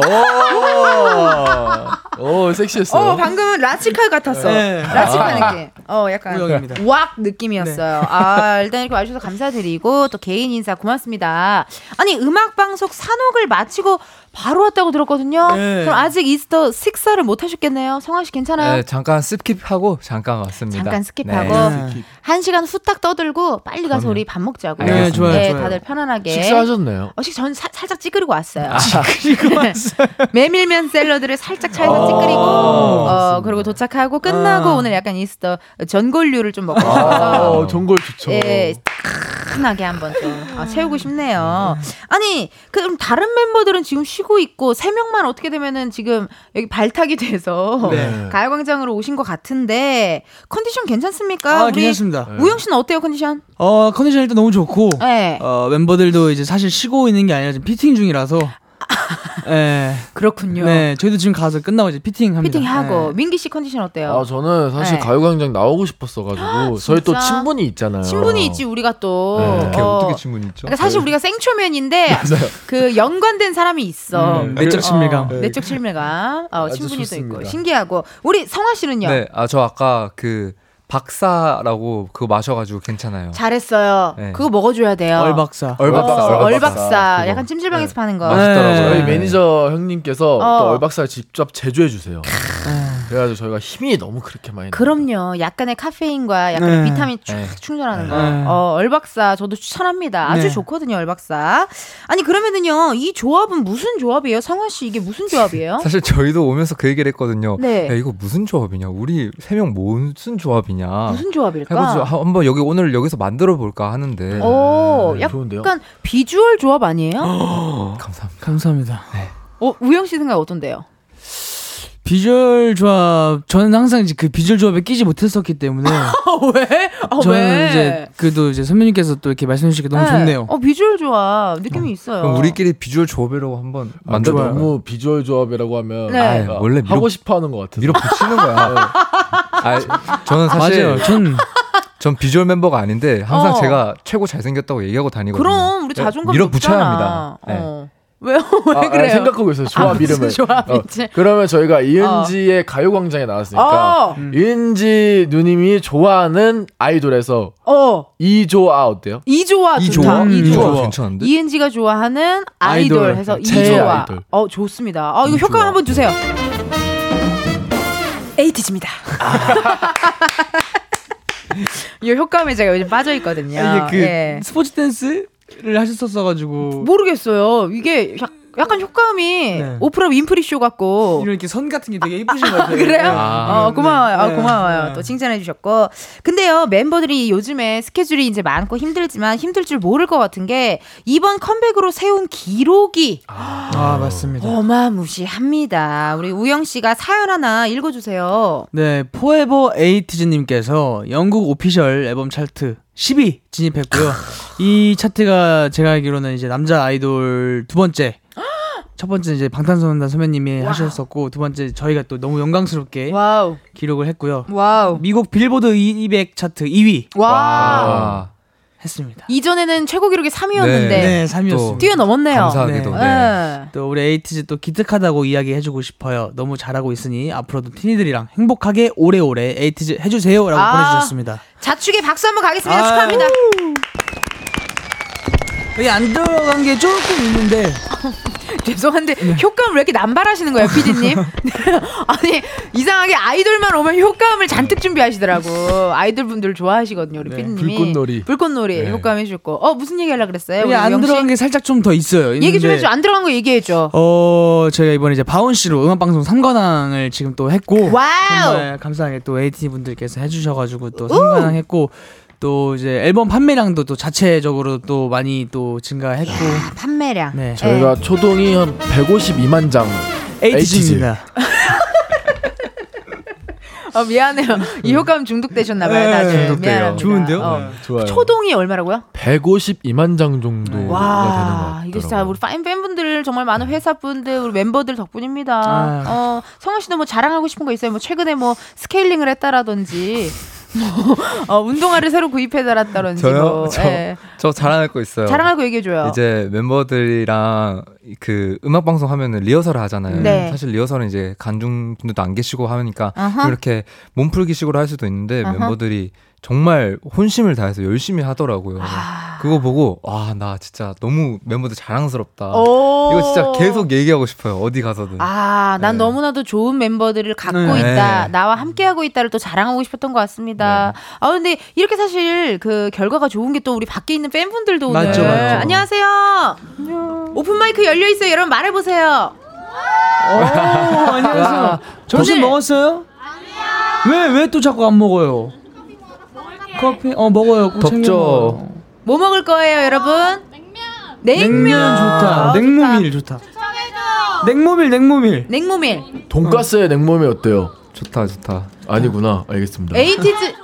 Speaker 6: 오, 섹시했어요.
Speaker 1: 어, 방금은 라치칼 같았어.
Speaker 5: 네.
Speaker 1: 라치칼 느낌. 어, 약간
Speaker 5: 우영입니다.
Speaker 1: 왁 느낌이었어요. 아, 일단 이렇게 와주셔서 감사드리고 또 개인 인사 고맙습니다. 아니, 음악 방송 사녹을 마치고 바로 왔다고 들었거든요.
Speaker 5: 네.
Speaker 1: 그럼 아직 이스터 식사를 못 하셨겠네요. 성화 씨 괜찮아요?
Speaker 4: 네, 잠깐 skip하고 잠깐 왔습니다.
Speaker 1: 잠깐 skip하고
Speaker 4: 네.
Speaker 1: 한 시간 후딱 떠들고 빨리 가서
Speaker 4: 그럼요.
Speaker 1: 우리 밥 먹자고.
Speaker 4: 네,
Speaker 5: 좋아요,
Speaker 1: 네,
Speaker 5: 좋아요.
Speaker 1: 다들 편안하게.
Speaker 6: 식사하셨나요?
Speaker 1: 어, 식, 전 사- 살짝 찌끄리고 왔어요. 메밀면 샐러드를 살짝 차에서 찌끄리고, 어, 그리고 도착하고 끝나고
Speaker 5: 아.
Speaker 1: 오늘 약간 이스터 전골류를 좀 먹고
Speaker 6: 아,
Speaker 1: 싶어서.
Speaker 6: 전골 좋죠.
Speaker 1: 예, 얼큰하게 한번 좀 아, 채우고 싶네요. 아니, 그럼 다른 멤버들은 지금 쉬고 있고 세 명만 어떻게 되면은 지금 여기 발탁이 돼서
Speaker 5: 네.
Speaker 1: 가요광장으로 오신 것 같은데 컨디션 괜찮습니까?
Speaker 5: 아, 괜찮습니다.
Speaker 1: 우영 씨는 어때요 컨디션?
Speaker 5: 어, 컨디션 일단 너무 좋고,
Speaker 1: 네.
Speaker 5: 어, 멤버들도 이제 사실 쉬고 있는 게 아니라 지금 피팅 중이라서, 예.
Speaker 1: 그렇군요.
Speaker 5: 네, 저희도 지금 가서 끝나고 이제 피팅 합니다.
Speaker 1: 피팅하고
Speaker 5: 네.
Speaker 1: 민기 씨 컨디션 어때요?
Speaker 6: 아, 저는 사실
Speaker 1: 네.
Speaker 6: 가요광장 나오고 싶었어가지고 저희 또? 친분이 있잖아요.
Speaker 1: 친분이 있지 우리가 또.
Speaker 6: 네.
Speaker 4: 어 떻게
Speaker 1: 어.
Speaker 4: 어떻게 친분 있죠?
Speaker 1: 그러니까 사실 우리가 생초면인데 그 연관된 사람이 있어.
Speaker 5: 음, 내적 친밀감.
Speaker 1: 어, 내적 친밀감. 어, 친분이 또 있고. 신기하고 우리 성화 씨는요.
Speaker 4: 네, 아 저 아까 그 박사라고 그거 마셔가지고 괜찮아요.
Speaker 1: 잘했어요.
Speaker 4: 네.
Speaker 1: 그거 먹어줘야 돼요.
Speaker 5: 얼박사.
Speaker 6: 얼박사,
Speaker 1: 어,
Speaker 6: 얼박사.
Speaker 1: 약간 찜질방에서 파는 거.
Speaker 6: 맛있더라고요.
Speaker 5: 네.
Speaker 6: 저희 매니저 형님께서
Speaker 1: 어.
Speaker 6: 또 얼박사를 직접 제조해 주세요. 그래가지고 저희가 힘이 너무 그렇게 많이.
Speaker 1: 그럼요. 약간의 카페인과 약간의
Speaker 5: 네.
Speaker 1: 비타민 쭉
Speaker 4: 네.
Speaker 1: 충전하는 거.
Speaker 5: 네.
Speaker 1: 어, 얼박사 저도 추천합니다. 아주
Speaker 5: 네.
Speaker 1: 좋거든요, 얼박사. 아니 그러면은요, 이 조합은 무슨 조합이에요? 성화 씨 이게 무슨 조합이에요?
Speaker 4: 사실 저희도 오면서 그 얘기를 했거든요.
Speaker 1: 네.
Speaker 4: 야, 이거 무슨 조합이냐? 우리 세 명 무슨 조합이냐?
Speaker 1: 무슨 조합일까?
Speaker 4: 해보죠. 한번 여기 오늘 여기서 만들어 볼까 하는데.
Speaker 1: 오,
Speaker 6: 네,
Speaker 1: 약간
Speaker 6: 좋은데요?
Speaker 1: 비주얼 조합 아니에요?
Speaker 4: 감사합니다.
Speaker 5: 감사합니다.
Speaker 1: 어, 우영 씨 생각 어떤데요?
Speaker 5: 비주얼 조합, 저는 항상 이제 그 비주얼 조합에 끼지 못했었기 때문에,
Speaker 1: 아, 왜? 아,
Speaker 5: 저는 이제 그래도 이제 선배님께서 또 이렇게 말씀해 주시니까 너무 좋네요.
Speaker 1: 어, 비주얼 조합 느낌이 있어요.
Speaker 4: 그럼 우리끼리 비주얼 조합이라고 한번
Speaker 6: 아,
Speaker 4: 만들어?
Speaker 6: 너무 비주얼 조합이라고 하면
Speaker 1: 네.
Speaker 4: 아이, 원래 밀어-
Speaker 6: 하고 싶어하는 것 같아서.
Speaker 4: 밀어붙이는 거야. 아, 저는 사실
Speaker 5: 맞아요. 전
Speaker 4: 전 비주얼 멤버가 아닌데 항상
Speaker 1: 어.
Speaker 4: 제가 최고 잘생겼다고 얘기하고 다니거든요.
Speaker 1: 그럼 우리
Speaker 4: 네,
Speaker 1: 자존감
Speaker 4: 밀어붙여야
Speaker 1: 높잖아.
Speaker 4: 합니다. 네.
Speaker 1: 어. 왜요? 왜
Speaker 6: 아,
Speaker 1: 그래요?
Speaker 6: 생각하고 있어요. 조합
Speaker 1: 아,
Speaker 6: 이름을.
Speaker 1: 조합이지?
Speaker 6: 어, 그러면 저희가 이은지의 가요광장에 나왔으니까
Speaker 1: 어.
Speaker 6: 이은지 누님이 좋아하는 아이돌에서
Speaker 1: 어.
Speaker 6: 이조아 어때요?
Speaker 1: 이조아
Speaker 4: 이
Speaker 1: 좋다.
Speaker 4: 조합?
Speaker 5: 음,
Speaker 4: 이 조합
Speaker 5: 좋아.
Speaker 4: 괜찮은데?
Speaker 1: 이은지가 좋아하는 아이돌,
Speaker 5: 아이돌.
Speaker 1: 해서
Speaker 6: 제
Speaker 1: 이조아.
Speaker 6: 아이돌.
Speaker 1: 어 좋습니다. 아 이거
Speaker 6: 이조아.
Speaker 1: 효과 한번 주세요. 에이티즈입니다. 이 효과음에 제가 요즘 빠져 있거든요.
Speaker 5: 이게 그
Speaker 1: 예.
Speaker 5: 스포츠 댄스 를 하셨었어가지고
Speaker 1: 모르겠어요. 이게 약- 약간 효과음이
Speaker 5: 네.
Speaker 1: 오프라 윈프리 쇼 같고
Speaker 5: 이런 이렇게 선 같은 게 되게 예쁘신 것 같아요.
Speaker 1: 그래요?
Speaker 5: 네.
Speaker 4: 아.
Speaker 1: 어, 고마워요. 아,
Speaker 5: 네.
Speaker 1: 고마워요.
Speaker 5: 네.
Speaker 1: 또 칭찬해 주셨고. 근데요, 멤버들이 요즘에 스케줄이 이제 많고 힘들지만 힘들 줄 모를 것 같은 게 이번 컴백으로 세운 기록이
Speaker 5: 아 맞습니다.
Speaker 1: 어마무시합니다. 우리 우영 씨가 사연 하나 읽어 주세요.
Speaker 5: 네, 포에버 에이티즈님께서 영국 오피셜 앨범 차트 10위 진입했고요. 이 차트가 제가 알기로는 이제 남자 아이돌 두 번째. 첫 번째 이제 방탄소년단 선배님이 하셨었고 두 번째 저희가 또 너무 영광스럽게
Speaker 1: 와우.
Speaker 5: 기록을 했고요.
Speaker 1: 와우.
Speaker 5: 미국 빌보드 200 차트 2위
Speaker 1: 와.
Speaker 4: 아,
Speaker 5: 했습니다.
Speaker 1: 이전에는 최고 기록이 3위였는데
Speaker 5: 네, 3위였습니다.
Speaker 1: 뛰어넘었네요.
Speaker 4: 감사하게도.
Speaker 5: 네.
Speaker 4: 네.
Speaker 1: 네.
Speaker 5: 또 우리 에이티즈 또 기특하다고 이야기해주고 싶어요. 너무 잘하고 있으니 앞으로도 티니들이랑 행복하게 오래오래 에이티즈 해주세요라고
Speaker 1: 아.
Speaker 5: 보내주셨습니다.
Speaker 1: 자축에 박수 한번 가겠습니다.
Speaker 5: 아.
Speaker 1: 축하합니다.
Speaker 5: 여기 안 들어간 게 조금 있는데
Speaker 1: 죄송한데 네. 효과음 왜 이렇게 남발하시는 거예요, 피디님? 아니 이상하게 아이돌만 오면 효과음을 잔뜩 준비하시더라고. 아이돌 분들 좋아하시거든요, 우리 네, 피디님이.
Speaker 6: 불꽃놀이.
Speaker 1: 불꽃놀이 네. 효과음 해줄 거. 어 무슨 얘기 하려 그랬어요?
Speaker 5: 안 들어간 게 살짝 좀 더 있어요.
Speaker 1: 얘기 좀 해줘. 안 들어간 거 얘기해줘.
Speaker 5: 어 저희가 이번에 이제 BOUNCY로 음악 방송 3관왕을 지금 또 했고 와우. 정말 감사하게 또 에이티니 분들께서 해주셔가지고 또 3관왕 했고. 또 이제 앨범 판매량도 또 자체적으로 또 많이 또 증가했고 야,
Speaker 1: 판매량
Speaker 6: 네. 저희가 네. 초동이 한 152만 장
Speaker 5: HG입니다.
Speaker 1: 어, 미안해요. 이 효과음 중독되셨나봐요, 네, 다들. 미안합니다.
Speaker 5: 좋은데요?
Speaker 1: 어. 네, 좋아요. 초동이 얼마라고요?
Speaker 6: 152만 장 정도가 되는 것 같아요.
Speaker 1: 이게 진짜 우리 파인 팬분들 정말 많은 회사분들, 우리 멤버들 덕분입니다. 아. 어, 성원 씨도 뭐 자랑하고 싶은 거 있어요? 뭐 최근에 뭐 스케일링을 했다라든지. 뭐, 어, 운동화를 새로 구입해 달았다든지.
Speaker 4: 저요? 뭐, 저, 예. 저 자랑할 거 있어요.
Speaker 1: 자랑할 거 얘기해줘요.
Speaker 4: 이제 멤버들이랑 그 음악 방송 하면은 리허설을 하잖아요. 네. 사실 리허설은 이제 간중 분들도 안 계시고 하니까 uh-huh. 이렇게 몸풀기식으로 할 수도 있는데 uh-huh. 멤버들이 정말 혼심을 다해서 열심히 하더라고요. 아... 그거 보고 와 나 진짜 너무 멤버들 자랑스럽다. 이거 진짜 계속 얘기하고 싶어요. 어디 가서든.
Speaker 1: 아, 난 네. 너무나도 좋은 멤버들을 갖고 네. 있다. 나와 함께 하고 있다를 또 자랑하고 싶었던 것 같습니다. 네. 아 근데 이렇게 사실 그 결과가 좋은 게 또 우리 밖에 있는 팬분들도 오늘 맞죠, 맞죠. 안녕하세요. 안녕. 오픈 마이크 열려 있어요. 여러분 말해 보세요.
Speaker 5: 안녕하세요. 점심 먹었어요? 아니요. 왜왜 또 자꾸 안 먹어요? 커피 어 먹어요.
Speaker 4: 덥죠.
Speaker 1: 뭐 먹을 거예요, 여러분?
Speaker 5: 냉면. 냉면, 좋다. 아, 냉모밀 좋다. 냉모밀 냉모밀.
Speaker 1: 냉모밀.
Speaker 6: 돈가스에 냉모밀 어때요?
Speaker 4: 좋다 좋다.
Speaker 6: 아니구나. 알겠습니다.
Speaker 1: 에이티즈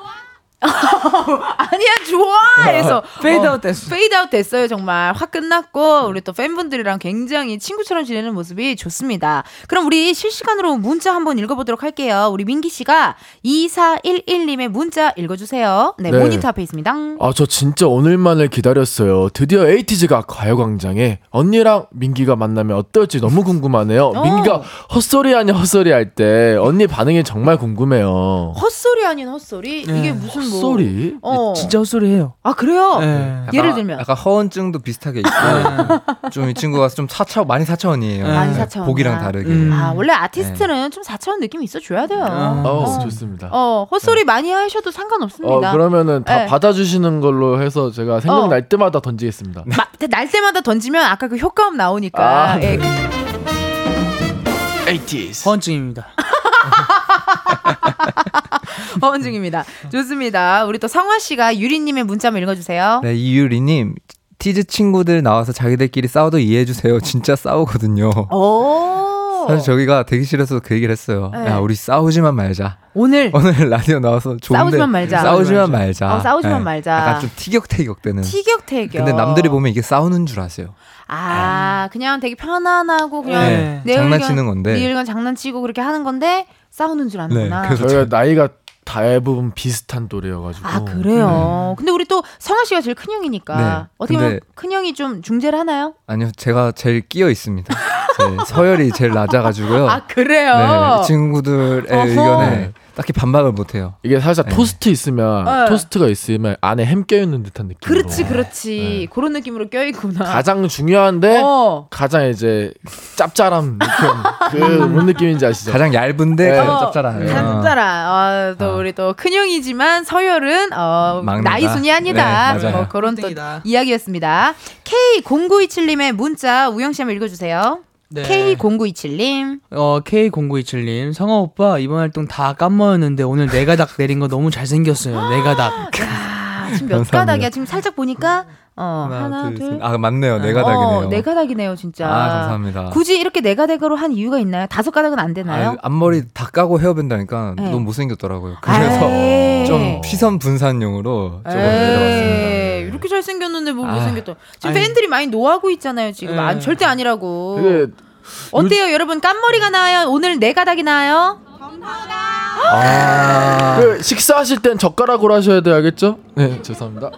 Speaker 1: 아니야 좋아! 해서.
Speaker 5: 페이드아웃 어, 됐어.
Speaker 1: 페이드아웃 됐어요 정말. 확 끝났고 우리 또 팬분들이랑 굉장히 친구처럼 지내는 모습이 좋습니다. 그럼 우리 실시간으로 문자 한번 읽어보도록 할게요. 우리 민기 씨가 2411님의 문자 읽어주세요. 네, 네. 모니터 앞에 있습니다.
Speaker 6: 아 저 진짜 오늘만을 기다렸어요. 드디어 에이티즈가 가요광장에 언니랑 민기가 만나면 어떨지 너무 궁금하네요. 어. 민기가 헛소리 아닌 헛소리 할 때 언니 반응이 정말 궁금해요.
Speaker 1: 헛소리 아닌 헛소리? 네. 이게 무슨
Speaker 6: 헛소리?
Speaker 5: 어. 진짜 헛소리해요.
Speaker 1: 아 그래요? 네. 예를 들면
Speaker 4: 약간 허언증도 비슷하게 있고 네. 좀이 친구가 좀 사차 많이 사차원이에요. 네.
Speaker 1: 많이 사차원.
Speaker 4: 보기랑 다르게.
Speaker 1: 음. 아 원래 아티스트는 네. 좀 사차원 느낌이 있어줘야 돼요.
Speaker 6: 어, 어. 좋습니다.
Speaker 1: 어 헛소리 많이 하셔도 상관없습니다.
Speaker 6: 어, 그러면은 다 받아주시는 걸로 해서 제가 생각날 어. 때마다 던지겠습니다.
Speaker 1: 마, 날 때마다 던지면 아까 그 효과음 나오니까. 아, 예.
Speaker 6: 에이티즈.
Speaker 5: 허언증입니다.
Speaker 1: 허언증입니다. 좋습니다. 우리 또 성화 씨가 유리님의 문자 한번 읽어주세요.
Speaker 4: 네, 이유리님. 티즈 친구들 나와서 자기들끼리 싸워도 이해해주세요. 진짜 싸우거든요. 오. 사실 저기가 대기실에서 그 얘기를 했어요. 네. 야, 우리 싸우지만 말자.
Speaker 1: 오늘
Speaker 4: 오늘 라디오 나와서 좋은데
Speaker 1: 싸우지만 말자.
Speaker 4: 싸우지만 말자.
Speaker 1: 어, 싸우지만 네. 말자.
Speaker 4: 약간 좀 티격태격 되는.
Speaker 1: 티격태격.
Speaker 4: 근데 남들이 보면 이게 싸우는 줄 아세요.
Speaker 1: 아, 네. 그냥 되게 편안하고 그냥 네.
Speaker 4: 내 장난치는 건데.
Speaker 1: 네 의견 장난치고 그렇게 하는 건데 싸우는 줄 아는구나.
Speaker 6: 네, 그래서 저희가 나이가 대부분 비슷한 또래여가지고.
Speaker 1: 아 그래요. 네. 근데 우리 또 성아 씨가 제일 큰 형이니까 네. 어떻게 보면 큰 형이 좀 중재를 하나요?
Speaker 4: 아니요, 제가 제일 끼어 있습니다. 서열이 제일 낮아가지고요.
Speaker 1: 아 그래요.
Speaker 4: 네, 친구들의 어허. 의견에 딱히 반박을 못 해요.
Speaker 6: 이게 살짝 네. 토스트 있으면 네. 토스트가 있으면 안에 햄 껴있는 듯한 느낌.
Speaker 1: 그렇지, 그렇지. 네. 그런 느낌으로 껴있구나.
Speaker 6: 가장 중요한데 어. 가장 이제 짭짤한 느낌. 그뭔 느낌인지 아시죠?
Speaker 4: 가장 얇은데 네. 가장 짭짤한.
Speaker 1: 어, 짭짤한. 어, 또 어. 우리 또 큰형이지만 서열은 어, 나이 순이 아니다. 네, 뭐 그런 또 이야기였습니다. K0927님의 문자 우영 씨 한번 읽어주세요. 네. K0927님.
Speaker 5: 어, K0927님. 성아 오빠, 이번 활동 다 깜모였는데 오늘 네 가닥 내린 거 너무 잘생겼어요. 네 가닥.
Speaker 1: 지금 몇 가닥이야? 지금 살짝 보니까 어, 하나, 하나 둘,
Speaker 4: 아, 맞네요. 네 가닥이네요. 어,
Speaker 1: 네 가닥이네요, 진짜.
Speaker 4: 아, 감사합니다.
Speaker 1: 굳이 이렇게 네 가닥으로 한 이유가 있나요? 다섯 가닥은 안 되나요?
Speaker 4: 아, 앞머리 다 까고 헤어밴다니까 네. 너무 못생겼더라고요. 그래서 에이. 좀 시선 분산용으로 조금 내려왔습니다.
Speaker 1: 이렇게 잘생겼는데 뭘 아, 못생겼다. 지금 아니, 팬들이 많이 노하고 있잖아요, 지금. 아, 절대 아니라고. 어때요, 요... 여러분? 깐머리가 나와요? 오늘 네 가닥이 나와요?
Speaker 6: 아. 그 식사하실 땐 젓가락으로 하셔야 돼 알겠죠? 네, 죄송합니다.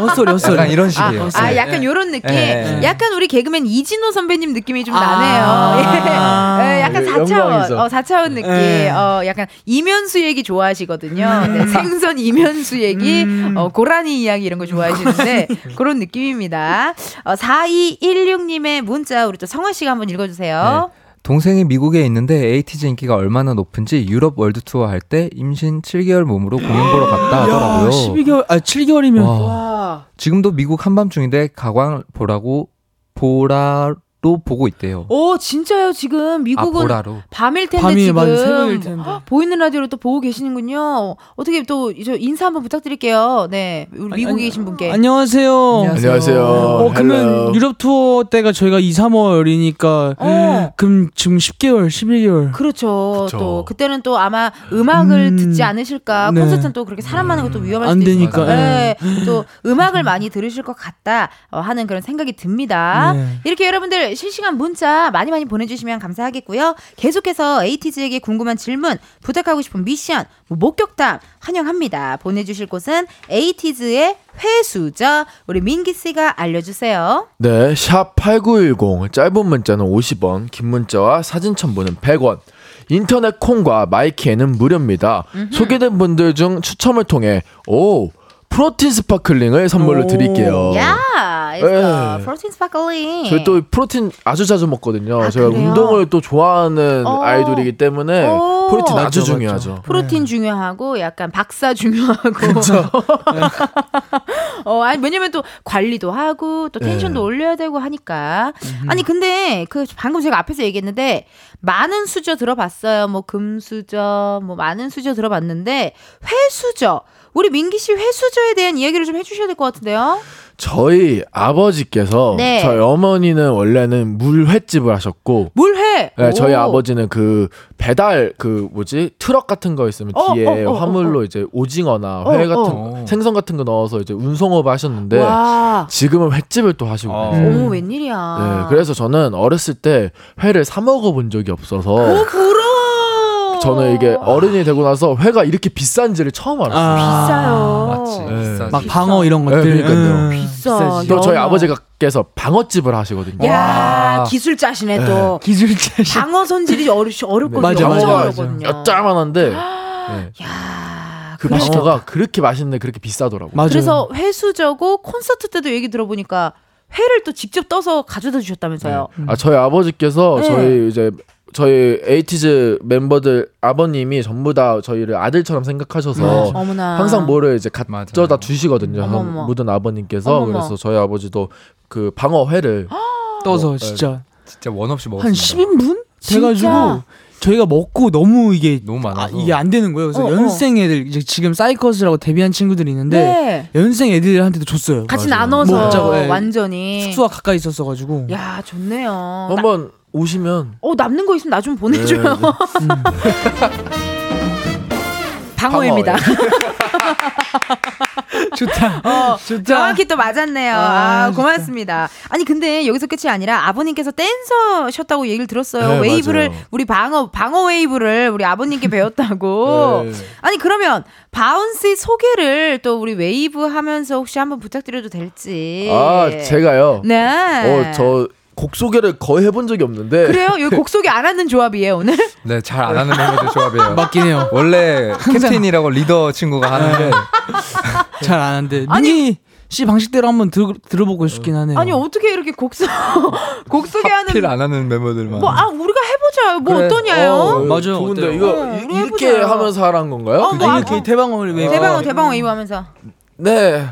Speaker 5: 헛소리 헛소리.
Speaker 4: 약간 이런 식이에요.
Speaker 1: 아, 아 약간 요런 느낌. 네. 약간 우리 개그맨 이진호 선배님 느낌이 좀 아~ 나네요. 예. 네, 약간 4차원. 어, 4차원 느낌. 네. 어, 약간 이면수 얘기 좋아하시거든요. 네, 생선 이면수 얘기, 음. 어, 고라니 이야기 이런 거 좋아하시는데 그런 느낌입니다. 어, 4216님의 문자 우리 또 성화 씨가 한번 읽어 주세요. 네.
Speaker 4: 동생이 미국에 있는데 에이티즈 인기가 얼마나 높은지 유럽 월드 투어 할 때 임신 7개월 몸으로 공연 보러 갔다 하더라고요.
Speaker 5: 12개월 아 7개월이면 와. 와.
Speaker 4: 지금도 미국 한밤중인데 가광 보라고 보라 로 보고 있대요.
Speaker 1: 오 진짜요? 지금 미국은 아, 밤일 텐데
Speaker 5: 밤이,
Speaker 1: 지금
Speaker 5: 텐데.
Speaker 1: 보이는 라디오로 또 보고 계시는군요. 어떻게 또저 인사 한번 부탁드릴게요. 네, 우리 미국에 아니, 계신 분께
Speaker 5: 안녕하세요.
Speaker 6: 안녕하세요.
Speaker 5: 어, 그러면 유럽 투어 때가 저희가 2, 3월이니까 어. 그럼 지금 10개월, 11개월.
Speaker 1: 그렇죠. 그쵸. 또 그때는 또 아마 음악을 음, 듣지 않으실까. 네. 콘서트는 또 그렇게 사람 많은 것도 위험할 수도
Speaker 5: 있으니까. 네.
Speaker 1: 네. 또 음악을 많이 들으실 것 같다 어, 하는 그런 생각이 듭니다. 네. 이렇게 여러분들 실시간 문자 많이 많이 보내주시면 감사하겠고요. 계속해서 에이티즈에게 궁금한 질문, 부탁하고 싶은 미션, 뭐 목격담 환영합니다. 보내주실 곳은 에이티즈의 회수죠. 우리 민기 씨가 알려주세요.
Speaker 6: 네, 샵 #8910 짧은 문자는 50원, 긴 문자와 사진 첨부는 100원. 인터넷 콩과 마이케이는 무료입니다. 음흠. 소개된 분들 중 추첨을 통해 오 프로틴 스파클링을 선물로 드릴게요.
Speaker 1: 야, 네. 프로틴 스파클링.
Speaker 6: 저희 또 프로틴 아주 자주 먹거든요. 아, 제가 그래요? 운동을 또 좋아하는 어. 아이돌이기 때문에 오. 프로틴 아주 맞죠, 중요하죠. 맞죠.
Speaker 1: 프로틴 네. 중요하고 약간 박사 중요하고. 그렇죠. 어, 아니 왜냐면 또 관리도 하고 또 텐션도 네. 올려야 되고 하니까. 음. 아니 근데 그 방금 제가 앞에서 얘기했는데 많은 수저 들어봤어요. 뭐 금수저, 뭐 많은 수저 들어봤는데 회수저. 우리 민기 씨 회수저에 대한 이야기를 좀 해주셔야 될 것 같은데요.
Speaker 6: 저희 아버지께서 네. 저희 어머니는 원래는 물회집을 하셨고
Speaker 1: 물회.
Speaker 6: 네, 저희 아버지는 그 배달 그 뭐지 트럭 같은 거 있으면 어, 뒤에 어, 어, 어 화물로 어. 이제 오징어나 어, 회 같은 생선 같은 거 넣어서 이제 운송업 하셨는데 와. 지금은 횟집을 또 하시고 어.
Speaker 1: 오 웬일이야.
Speaker 6: 네, 그래서 저는 어렸을 때 회를 사 먹어본 적이 없어서.
Speaker 1: 오 그럼.
Speaker 6: 저는 이게 어른이 되고 나서 회가 이렇게 비싼지를 처음 알았어요.
Speaker 1: 아, 비싸요.
Speaker 4: 맞지. 네.
Speaker 5: 막 방어 이런 것들.
Speaker 6: 네, 그러니까요.
Speaker 1: 음, 비싸.
Speaker 6: 또 저희 아버지가께서 방어집을 하시거든요.
Speaker 1: 야 와. 기술자시네 네. 또.
Speaker 5: 기술자시.
Speaker 1: 방어 손질이 어렵 어렵거든요.
Speaker 5: 맞아, 맞아, 맞아.
Speaker 1: 어렵거든요.
Speaker 6: 엿짜만한데. 네. 야. 그 그러시겠다. 방어가 그렇게 맛있는데 그렇게 비싸더라고요.
Speaker 1: 맞아요. 그래서 회수저고 콘서트 때도 얘기 들어보니까 회를 또 직접 떠서 가져다 주셨다면서요.
Speaker 6: 네. 아 저희 아버지께서 네. 저희 이제 저희 에이티즈 멤버들 아버님이 전부 다 저희를 아들처럼 생각하셔서 음. 항상 뭐를 이제 가져다 주시거든요. 모든 아버님께서 어머머. 그래서 저희 아버지도 그 방어회를
Speaker 5: 떠서 어, 진짜 네.
Speaker 4: 진짜 원 없이 먹었습니다. 한
Speaker 5: 10인분 돼가지고 저희가 먹고 너무 이게
Speaker 4: 너무 많아서
Speaker 5: 아, 이게 안 되는 거예요. 그래서 어, 어. 연생 애들 이제 지금 사이커스라고 데뷔한 친구들이 있는데 네. 연생 애들한테도 줬어요.
Speaker 1: 같이 맞아요. 나눠서 먹자고, 네. 완전히
Speaker 5: 숙소가 가까이 있었어 가지고.
Speaker 1: 야 좋네요.
Speaker 6: 한번 나... 오시면
Speaker 1: 어 남는 거 있으면 나 좀 보내줘요. 네, 네. 음. 방어입니다.
Speaker 5: 좋다.
Speaker 1: 어, 좋다. 정확히 또 맞았네요. 아, 아 고맙습니다. 아니 근데 여기서 끝이 아니라 아버님께서 댄서셨다고 얘기를 들었어요. 네, 웨이브를 맞아요. 우리 방어 방어 웨이브를 우리 아버님께 배웠다고. 네. 아니 그러면 Bouncy 소개를 또 우리 웨이브 하면서 혹시 한번 부탁드려도 될지.
Speaker 6: 아 제가요.
Speaker 1: 네.
Speaker 6: 어저 곡 소개를 거의 해본 적이 없는데
Speaker 1: 그래요? 여기 곡 소개 안 하는 조합이에요 오늘?
Speaker 4: 네, 잘 안 하는 멤버들 조합이에요.
Speaker 5: 맞긴 해요.
Speaker 4: 원래 캡틴이라고 리더 친구가 하는데
Speaker 5: 잘 안 하는데 아니 씨 방식대로 한번 들, 들어보고 싶긴 하네요.
Speaker 1: 아니 어떻게 이렇게 곡소 곡 소개하는
Speaker 4: 필안 하는 멤버들만.
Speaker 1: 뭐 아 우리가 해보자. 뭐 그래. 어떠냐요? 어,
Speaker 5: 맞아요.
Speaker 6: 좋은데 이거 어, 이, 렇게 하면서 하라는 건가요?
Speaker 5: 어, 뭐, 이렇게 대방어를 왜?
Speaker 1: 대방어 대방어 이거 하면서.
Speaker 6: 네.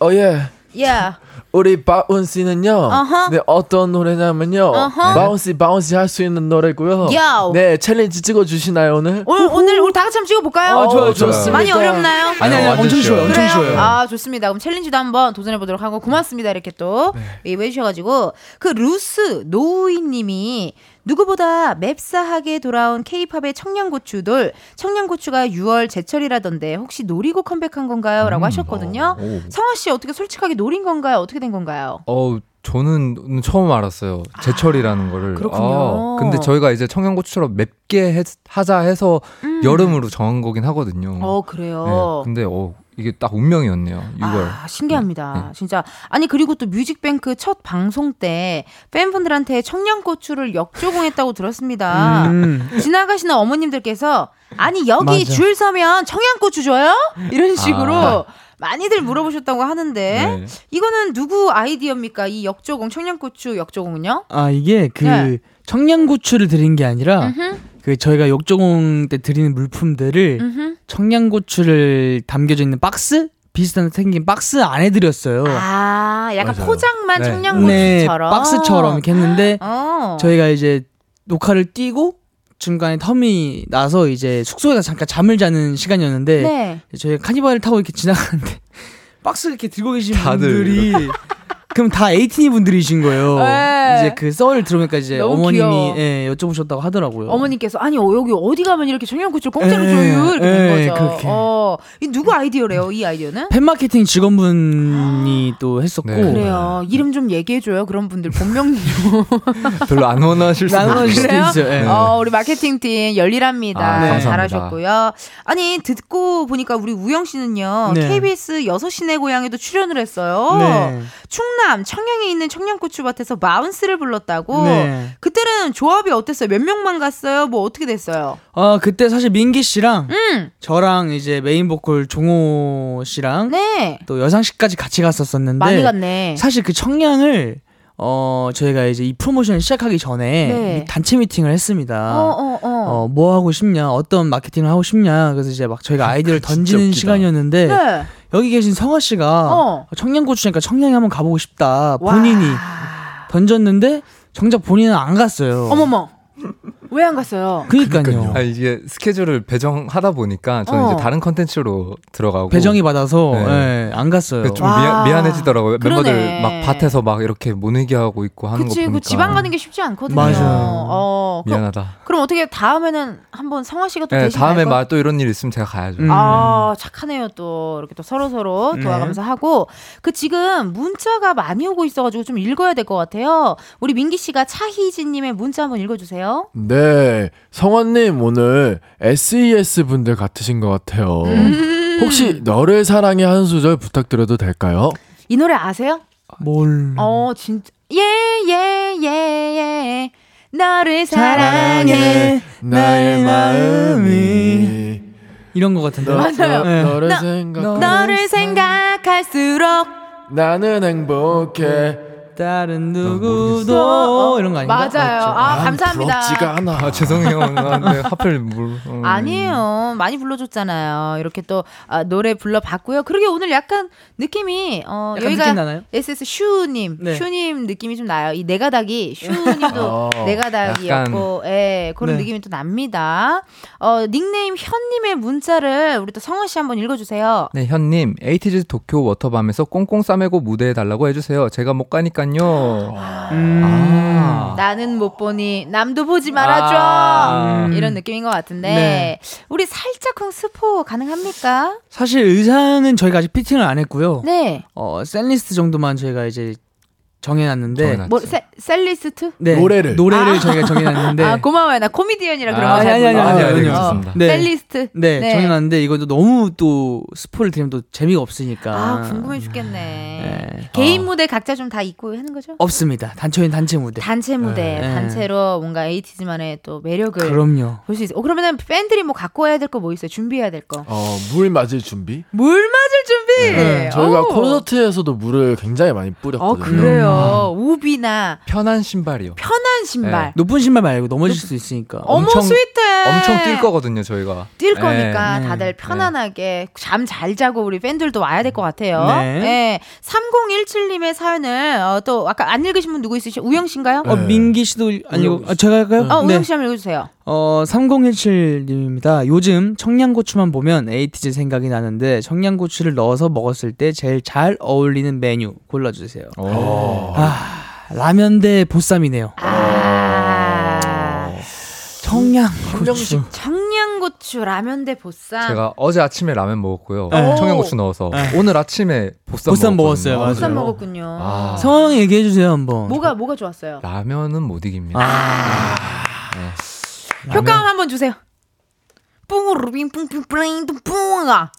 Speaker 6: 어 예.
Speaker 1: 예.
Speaker 6: 우리 Bouncy는요.
Speaker 1: Uh-huh.
Speaker 6: 네, 어떤 노래냐면요.
Speaker 1: Uh-huh.
Speaker 6: bounce bounce 할수 있는 노래고요.
Speaker 1: Yo.
Speaker 6: 네, 챌린지 찍어 주시나요, 오늘?
Speaker 1: 오늘 오늘 우리 다 같이 한번 찍어 볼까요?
Speaker 5: 아, 좋아요, 좋습니다.
Speaker 1: 많이 어렵나요?
Speaker 5: 아니 아니, 엄청 쉬워요. 엄청 쉬워요.
Speaker 1: 아, 좋습니다. 그럼 챌린지도 한번 도전해 보도록 하고 고맙습니다. 이렇게 또 네. 해 주셔 가지고 그 루스 노우이 님이 누구보다 맵싸하게 돌아온 케이팝의 청양고추돌. 청양고추가 6월 제철이라던데 혹시 노리고 컴백한 건가요? 라고 음, 하셨거든요. 어, 성화 씨 어떻게 솔직하게 노린 건가요? 어떻게 된 건가요?
Speaker 4: 어, 저는 처음 알았어요. 제철이라는 아, 거를.
Speaker 1: 그렇군요.
Speaker 4: 아, 근데 저희가 이제 청양고추처럼 맵게 해, 하자 해서 음. 여름으로 정한 거긴 하거든요.
Speaker 1: 어, 그래요.
Speaker 4: 네, 근데 어, 이게 딱 운명이었네요. 6월.
Speaker 1: 아, 신기합니다. 네. 진짜. 아니 그리고 또 뮤직뱅크 첫 방송 때 팬분들한테 청양고추를 역조공했다고 들었습니다. 음. 지나가시는 어머님들께서 아니 여기 맞아. 줄 서면 청양고추 줘요? 이런 식으로 아. 많이들 물어보셨다고 하는데 네. 이거는 누구 아이디어입니까? 이 역조공 청양고추 역조공은요?
Speaker 5: 아 이게 그 네. 청양고추를 드린 게 아니라 음흠. 그 저희가 역조공 때 드리는 물품들을 음흠. 청양고추를 담겨져 있는 박스 비슷한 생긴 박스 안에 드렸어요.
Speaker 1: 아, 약간 맞아요. 포장만 네. 청양고추처럼 네,
Speaker 5: 박스처럼 이렇게 했는데 어. 저희가 이제 녹화를 띄고 중간에 텀이 나서 이제 숙소에 서 잠깐 잠을 자는 시간이었는데 네. 저희 카니발을 타고 이렇게 지나가는데 박스 이렇게 들고 계신. 분들이 그럼 다 에이티니 분들이신 거예요. 네. 이제 그 썰을 들으니까 이제 어머님이 예, 여쭤보셨다고 하더라고요.
Speaker 1: 어머님께서 아니 어, 여기 어디 가면 이렇게 청양고추를 공짜로 예, 줘요 이렇게 된 예, 거죠. 그렇게. 어, 이 누구 아이디어래요? 이 아이디어는?
Speaker 5: 팬마케팅 직원분이 또 했었고 네.
Speaker 1: 그래요. 이름 좀 얘기해 줘요. 그런 분들 본명
Speaker 4: 별로 안 원하실 수도
Speaker 5: 있어요. 네.
Speaker 1: 어, 우리 마케팅 팀 열일합니다. 아, 네. 잘하셨고요. 아니 듣고 보니까 우리 우영 씨는요 네. KBS 6시내 고향에도 출연을 했어요. 네. 충남 청양에 있는 청양고추밭에서 마운스를 불렀다고. 네. 그때는 조합이 어땠어요? 몇 명만 갔어요? 뭐 어떻게 됐어요?
Speaker 5: 어 그때 사실 민기 씨랑 음. 저랑 이제 메인 보컬 종호 씨랑 네. 또 여상 씨까지 같이 갔었었는데
Speaker 1: 많이 갔네.
Speaker 5: 사실 그 청량을 어 저희가 이제 이 프로모션을 시작하기 전에 네. 단체 미팅을 했습니다. 어, 어, 어. 어, 뭐 하고 싶냐, 어떤 마케팅을 하고 싶냐. 그래서 이제 막 저희가 아이디어를 던지는 시간이었는데 네. 여기 계신 성화 씨가 어. 청양고추니까 청량에 한번 가보고 싶다. 본인이 와. 던졌는데 정작 본인은 안 갔어요.
Speaker 1: 어머머. 왜 안 갔어요?
Speaker 5: 그니까요.
Speaker 4: 아, 이게 스케줄을 배정하다 보니까 저는 어. 이제 다른 컨텐츠로 들어가고
Speaker 5: 배정이 받아서 네. 네, 안 갔어요.
Speaker 4: 좀 미안, 미안 해지더라고요. 그러네. 멤버들 막 밭에서 막 이렇게 모내기 하고 있고 하는 그치, 거 보니까. 그
Speaker 1: 지방 가는 게 쉽지 않거든요.
Speaker 5: 맞아요.
Speaker 1: 어,
Speaker 4: 미안하다.
Speaker 1: 그럼, 그럼, 어떻게 다음에는 한번 성화 씨가 또
Speaker 4: 네, 다음에 막또 이런 일 있으면 제가 가야죠.
Speaker 1: 음. 아 착하네요 또 이렇게 또 서로 서로 네. 도와가면서 하고 그 지금 문자가 많이 오고 있어가지고 좀 읽어야 될 것 같아요. 우리 민기 씨가 차희진님의 문자 한번 읽어주세요.
Speaker 6: 네. 성원님 오늘 SES 분들 같으신 것 같아요. 음. 혹시 너를 사랑해 한 소절 부탁드려도 될까요?
Speaker 1: 이 노래 아세요?
Speaker 5: 뭘?
Speaker 1: 어 진짜 예예예 예 예, 예, 예. 너를 사랑해 나의 마음이
Speaker 5: 이런 것 같은데
Speaker 1: 맞아요.
Speaker 6: 네. 너를 너, 생각
Speaker 1: 너를 생각할수록
Speaker 6: 나는 행복해.
Speaker 5: 다른 누구도 이런 거 아닌가?
Speaker 1: 맞아요. 아, 감사합니다.
Speaker 6: 부럽지가 않아.
Speaker 4: 아, 죄송해요. 네, 하필 물.
Speaker 1: 어. 아니에요. 많이 불러줬잖아요. 이렇게 또 아, 노래 불러봤고요. 그러게 오늘 약간 느낌이 어, 여기가 SS 슈님, 네. 슈님 느낌이 좀 나요. 이 네가닥이 슈님도 어, 네가닥이었고, 예, 그런 네. 느낌이 또 납니다. 어, 닉네임 현님의 문자를 우리 또 성원 씨 한번 읽어주세요.
Speaker 4: 네, 현님, 에이티즈 도쿄 워터밤에서 꽁꽁 싸매고 무대해 달라고 해주세요. 제가 못 가니까 보 니까요.
Speaker 1: 음. 아. 나는 못 보니 남도 보지 말아줘. 아. 이런 느낌인 것 같은데 네. 우리 살짝 스포 가능합니까?
Speaker 5: 사실 의상은 저희가 아직 피팅을 안 했고요.
Speaker 1: 네.
Speaker 5: 어 setlist 정도만 저희가 이제 정해놨는데
Speaker 1: 뭐 세, setlist?
Speaker 6: 네, 노래를.
Speaker 5: 노래를 아. 저희가 정해놨는데
Speaker 1: 아 고마워요. 나 코미디언이라 그런
Speaker 5: 아, 거잘 아니, 아니, 아니, 아니,
Speaker 4: 아,
Speaker 1: 네. setlist?
Speaker 5: 네, 네, 정해놨는데 이것도 너무 또 스포를 드리면 또 재미가 없으니까.
Speaker 1: 아 궁금해 죽겠네. 네. 개인 어. 무대 각자 좀 다 있고 하는 거죠?
Speaker 5: 없습니다. 단체인 단체 무대.
Speaker 1: 단체 무대. 네. 단체로 뭔가 에이티즈만의 또 매력을
Speaker 5: 그럼요.
Speaker 1: 볼 수 있어. 어, 그러면은 팬들이 뭐 갖고 와야 될 거 뭐 있어요? 준비해야 될거?
Speaker 6: 어물 맞을 준비?
Speaker 1: 물 맞을 준비!
Speaker 6: 네. 저희가 오. 콘서트에서도 물을 굉장히 많이 뿌렸거든요. 어
Speaker 1: 그래요 아. 우비 굽이나
Speaker 4: 편한 신발이요.
Speaker 1: 편한 신발. 네.
Speaker 5: 높은 신발 말고 넘어질 높... 수 있으니까.
Speaker 1: 어머 엄청, 스윗해.
Speaker 4: 엄청 뛸 거거든요, 저희가.
Speaker 1: 뛸 네. 거니까 네. 다들 편안하게 네. 잠잘 자고 우리 팬들도 와야 될 것 같아요. 네. 네. 3017님의 사연을 어, 또 아까 안 읽으신 분 누구 있으시죠? 우영 씨인가요?
Speaker 5: 어, 민기 씨도 아니고 아, 제가 할까요?
Speaker 1: 어, 우영 씨 한번 읽어주세요.
Speaker 5: 어, 3017님입니다. 요즘 청양고추만 보면 에이티즈 생각이 나는데 청양고추를 넣어서 먹었을 때 제일 잘 어울리는 메뉴 골라주세요. 아. 라면 대 보쌈이네요. 아. 청양고추.
Speaker 1: 청양고추 라면 대 보쌈.
Speaker 4: 제가 어제 아침에 라면 먹었고요. 네. 청양고추 넣어서 네. 오늘 아침에 보쌈, 보쌈 먹었어요.
Speaker 1: 아, 보쌈 먹었군요. 아.
Speaker 5: 상황 얘기해 주세요 한번.
Speaker 1: 뭐가 뭐가 좋았어요?
Speaker 4: 라면은 못 이깁니다. 아.
Speaker 1: 네. 효과음 한번 주세요. 뿡루빙 뿡뿡뿡 뿡 뿡아.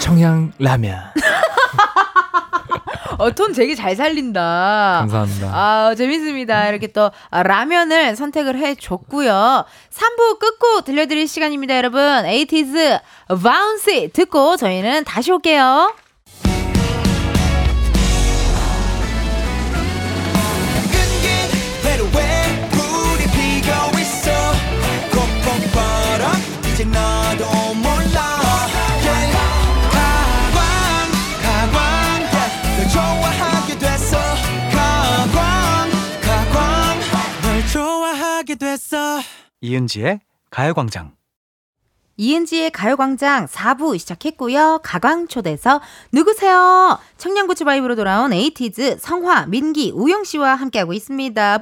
Speaker 5: 청양 라면.
Speaker 1: 어, 톤 되게 잘 살린다.
Speaker 4: 감사합니다.
Speaker 1: 아, 재밌습니다. 이렇게 또 라면을 선택을 해 줬고요. 3부 끝곡 들려드릴 시간입니다, 여러분. 에이티즈 Bouncy 듣고 저희는 다시 올게요.
Speaker 7: 이은지의 가요광장.
Speaker 1: 이은지의 가요광장 4부 시작했고요. 가광초대석 누구세요? 청양고추 vibe로 돌아온 에이티즈 성화, 민기, 우영 씨와 함께하고 있습니다.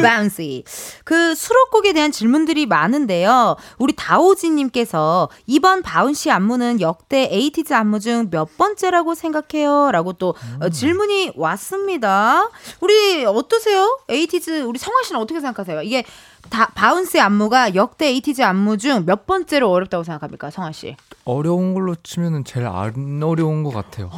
Speaker 1: Bouncy. 그 수록곡에 대한 질문들이 많은데요. 우리 다오지님께서 이번 Bouncy 안무는 역대 에이티즈 안무 중 몇 번째라고 생각해요? 라고 또 어, 음. 질문이 왔습니다. 우리 어떠세요? 에이티즈, 우리 성화 씨는 어떻게 생각하세요? 이게 다 Bouncy의 안무가 역대 에이티즈 안무 중 몇 번째로 어렵다고 생각합니까, 성화 씨?
Speaker 4: 어려운 걸로 치면은 제일 안 어려운 것 같아요.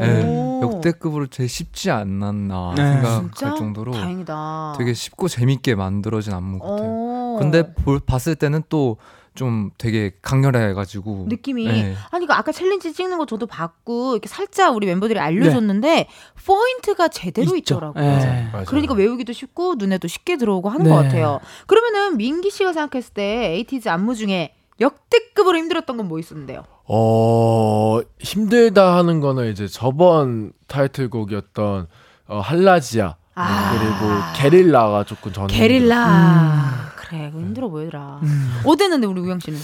Speaker 4: 네, 역대급으로 제일 쉽지 않았나 네. 생각할 진짜? 정도로
Speaker 1: 다행이다.
Speaker 4: 되게 쉽고 재밌게 만들어진 안무 같아요. 근데 볼, 봤을 때는 또 좀 되게 강렬해가지고
Speaker 1: 느낌이 네. 아니 그 아까 챌린지 찍는 거 저도 봤고 이렇게 살짝 우리 멤버들이 알려줬는데 네. 포인트가 제대로 있죠. 있더라고요. 네. 그러니까 외우기도 쉽고 눈에도 쉽게 들어오고 하는 네. 것 같아요. 그러면은 민기 씨가 생각했을 때 에이티즈 안무 중에 역대급으로 힘들었던 건 뭐 있었는데요?
Speaker 6: 어 힘들다 하는 거는 이제 저번 타이틀곡이었던 어, HALAZIA 아~ 그리고 게릴라가 조금 저는
Speaker 1: 게릴라. 음. 그래, 힘들어 보이더라. 음. 어땠는데 우리 우영 씨는?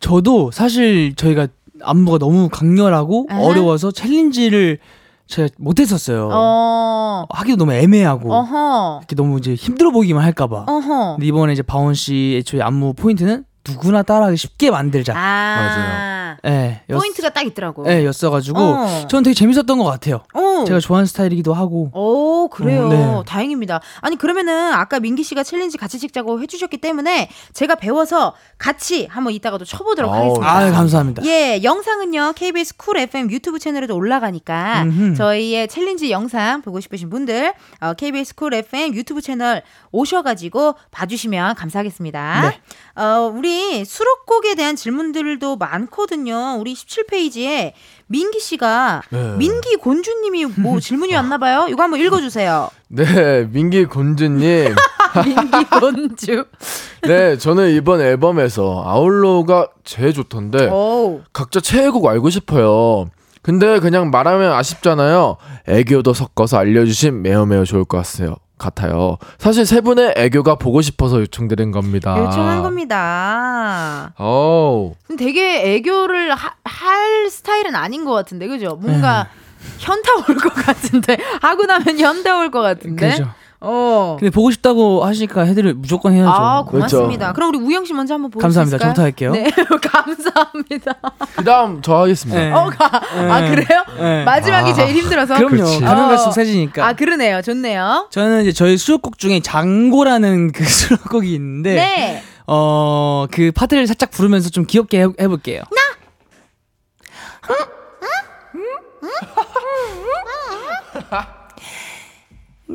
Speaker 5: 저도 사실 저희가 안무가 너무 강렬하고 에헤? 어려워서 챌린지를 제가 못했었어요. 어... 하기도 너무 애매하고 어허. 이렇게 너무 이제 힘들어 보기만 할까봐. 근데 이번에 이제 Bouncy 애초에 안무 포인트는 누구나 따라하기 쉽게 만들자. 아~
Speaker 1: 맞아요. 네, 포인트가 딱 있더라고.
Speaker 5: 네, 였어가지고 어. 저는 되게 재밌었던 것 같아요. 어. 제가 좋아하는 스타일이기도 하고.
Speaker 1: 오, 그래요. 어, 네. 다행입니다. 아니 그러면은 아까 민기 씨가 챌린지 같이 찍자고 해주셨기 때문에 제가 배워서 같이 한번 이따가도 쳐보도록 오, 하겠습니다.
Speaker 5: 아, 감사합니다.
Speaker 1: 예, 영상은요 KBS Cool FM 유튜브 채널에도 올라가니까 음흠. 저희의 챌린지 영상 보고 싶으신 분들 어, KBS Cool FM 유튜브 채널 오셔가지고 봐주시면 감사하겠습니다. 네. 어, 우리 수록곡에 대한 질문들도 많거든요. 우리 17페이지에 민기 씨가 네. 민기 곤주님이 뭐 질문이 왔나 봐요. 이거 한번 읽어주세요.
Speaker 6: 네, 민기 곤주님.
Speaker 1: 민기 곤주.
Speaker 6: 네, 저는 이번 앨범에서 Outlaw가 제일 좋던데 오. 각자 최애곡 알고 싶어요. 근데 그냥 말하면 아쉽잖아요. 애교도 섞어서 알려주신 매우 매우 좋을 것 같아요. 같아요. 사실 세 분의 애교가 보고 싶어서 요청드린 겁니다.
Speaker 1: 요청한 겁니다.
Speaker 6: 오.
Speaker 1: 되게 애교를 하, 할 스타일은 아닌 것 같은데, 그죠? 뭔가 음. 현타 올 것 같은데 하고 나면 현타 올 것 같은데. 그죠.
Speaker 5: 어. 근데 보고 싶다고 하시니까 해드릴 무조건 해야죠.
Speaker 1: 아, 고맙습니다. 그렇죠. 그럼 우리 우영 씨 먼저 한번 보고
Speaker 5: 감사합니다. 저부터 할게요.
Speaker 1: 네, 감사합니다.
Speaker 6: 그다음 저 하겠습니다. 네.
Speaker 1: 어, 가. 네. 아 그래요? 네. 마지막이 아. 제일 힘들어서.
Speaker 5: 그럼요. 가면 갈수록 세지니까.
Speaker 1: 아 그러네요. 좋네요.
Speaker 5: 저는 이제 저희 수록곡 중에 장고라는 그 수록곡이 있는데, 네. 어 그 파트를 살짝 부르면서 좀 귀엽게 해, 해볼게요.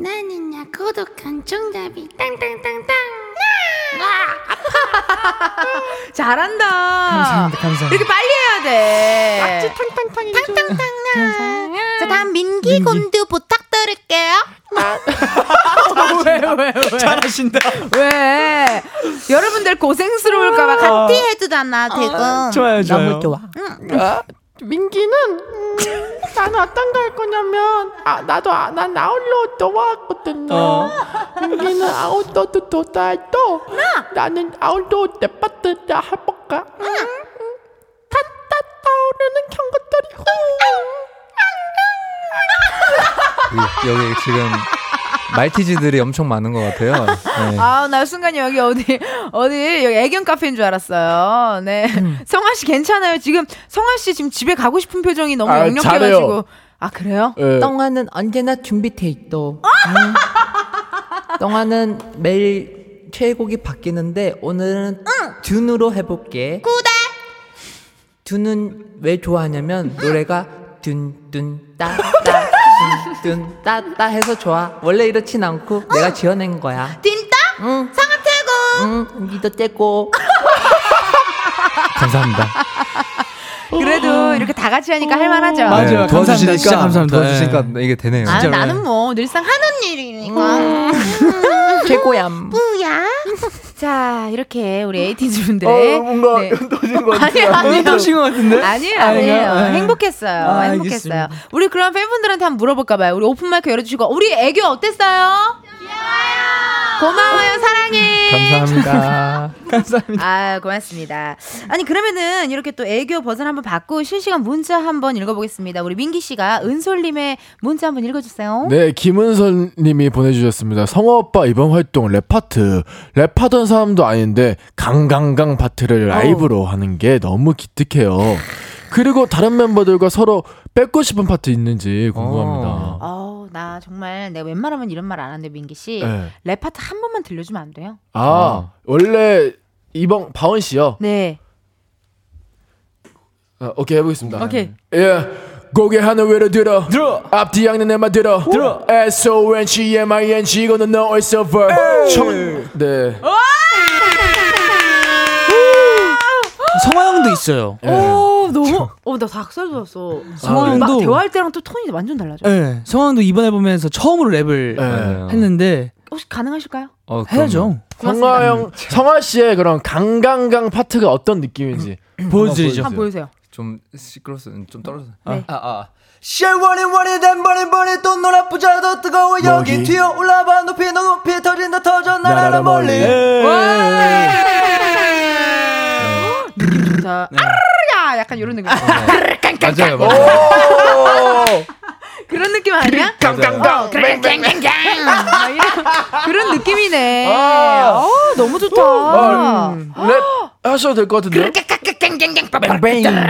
Speaker 1: 나.
Speaker 8: 나는야 고독한 정답이 땅땅땅땅.
Speaker 1: 잘한다.
Speaker 5: 감사합니다. 감사합니다.
Speaker 1: 이렇게 빨리 해야 돼.
Speaker 8: 악지 탕탕탕이
Speaker 1: 탕탕탕. 자 다음 민기, 민기. 곤두 부탁드릴게요.
Speaker 5: 왜, 왜, 왜? 잘하신다.
Speaker 1: 왜? 여러분들 고생스러울까봐 같이 해주잖아, 대금.
Speaker 5: 아, 좋아요, 좋아요.
Speaker 1: 너무 좋아. 응.
Speaker 8: 아, 민기는 음, 나는 어떤 거할 거냐면 아 나도 아, 난 아웃로 좋아하거든요. 어. 민기는 아웃로도 좋아해도 나는 아웃로 내 파트 다 해볼까? 응. 타타 타오르는 경것들이
Speaker 4: 여기 지금 말티즈들이 엄청 많은 것 같아요. 네.
Speaker 1: 아, 나 순간 여기 어디, 어디, 여기 애견 카페인 줄 알았어요. 네. 음. 성아 씨 괜찮아요? 지금 성아 씨 지금 집에 가고 싶은 표정이 너무 아, 역력해가지고. 아, 그래요?
Speaker 7: 네. 똥아는 언제나 준비돼 있도. 음. 똥아는 매일 최애곡이 바뀌는데 오늘은 응. 둔으로 해볼게.
Speaker 1: 구대.
Speaker 7: 둔은 왜 좋아하냐면 노래가 둔둔 따따 둔둔 따따 해서 좋아. 원래 이렇진 않고 응. 내가 지어낸 거야.
Speaker 1: 딘따?
Speaker 7: 응.
Speaker 1: 상아 태고.
Speaker 7: 응. 니도 떼고.
Speaker 4: 감사합니다.
Speaker 1: 그래도 이렇게 다 같이 하니까 할만하죠.
Speaker 5: 맞아요. 네, 도와주시니까 진짜 감사합니다.
Speaker 4: 도와주시니까 네. 이게 되네요.
Speaker 1: 아, 나는 뭐 늘상 하는 일이니까. 음.
Speaker 7: 최고얌.
Speaker 1: 뿌야. 자, 이렇게 우리 에이티즈 분들의
Speaker 6: 어, 뭔가 네. 터진 것
Speaker 1: 같아요. 아니요,
Speaker 5: 터진 것 같은데?
Speaker 1: 아니에요, 아니에요. 네. 행복했어요. 아, 행복했어요. 알겠습니다. 우리 그럼 팬분들한테 한번 물어볼까 봐요. 우리 오픈 마이크 열어주시고, 우리 애교 어땠어요? 고마워요, 사랑해.
Speaker 4: 감사합니다.
Speaker 5: 감사합니다.
Speaker 1: 아, 고맙습니다. 아니, 그러면은 이렇게 또 애교 버전 한번 받고 실시간 문자 한번 읽어보겠습니다. 우리 민기 씨가 은솔님의 문자 한번 읽어주세요.
Speaker 6: 네, 김은솔 님이 보내주셨습니다. 성화 오빠 이번 활동 랩 파트. 랩하던 사람도 아닌데, 강강강 파트를 라이브로 오. 하는 게 너무 기특해요. 그리고 다른 멤버들과 서로 뺏고 싶은 파트 있는지 궁금합니다. 어,
Speaker 1: 어 나 정말 내가 웬만하면 이런 말 안 하는데 민기 씨, 네. 랩 파트 한 번만 들려주면 안 돼요?
Speaker 6: 아, 어. 원래 이번 바원 씨요.
Speaker 1: 네.
Speaker 6: 아, 오케이 해보겠습니다.
Speaker 1: 오케이.
Speaker 6: 예. 고개 하늘 위로 들어 들어 앞뒤 양는 내말 들어 들어 S O N G M I N G 이거는 no it's over 네
Speaker 5: 성화 형도 있어요.
Speaker 1: 네. 오 너무 어나 닭살 돋았어. 성화 형도 대화할 때랑 또 톤이 완전 달라져.
Speaker 5: 네, 성화 형도 이번 앨범에서 처음으로 랩을 네. 했는데
Speaker 1: 혹시 가능하실까요?
Speaker 5: 어, 해야죠.
Speaker 6: 성화 형, 성화 씨의 그런 강강강 파트가 어떤 느낌인지
Speaker 5: 보여드리죠.
Speaker 1: 한번 보여주세요.
Speaker 4: 좀 시끄러서 좀 떨어져.
Speaker 1: 네.
Speaker 4: 아, 아.
Speaker 7: 쉘원이 원이 된 버린 버린 또 놀아보자 더 뜨거워 여기 튀어 올라봐 높이 높이 터진다 터져 날아라 멀리.
Speaker 1: 자, 네. 약간 이런 느낌. 어.
Speaker 4: 맞아요, 맞아요.
Speaker 1: 그런 느낌 아니야?
Speaker 6: 깡깡깡
Speaker 1: 뱅뱅뱅뱅 그런 느낌이네. 아, 어, 너무 좋다. 아,
Speaker 6: 음, 랩 하셔도 될 것 같은데요?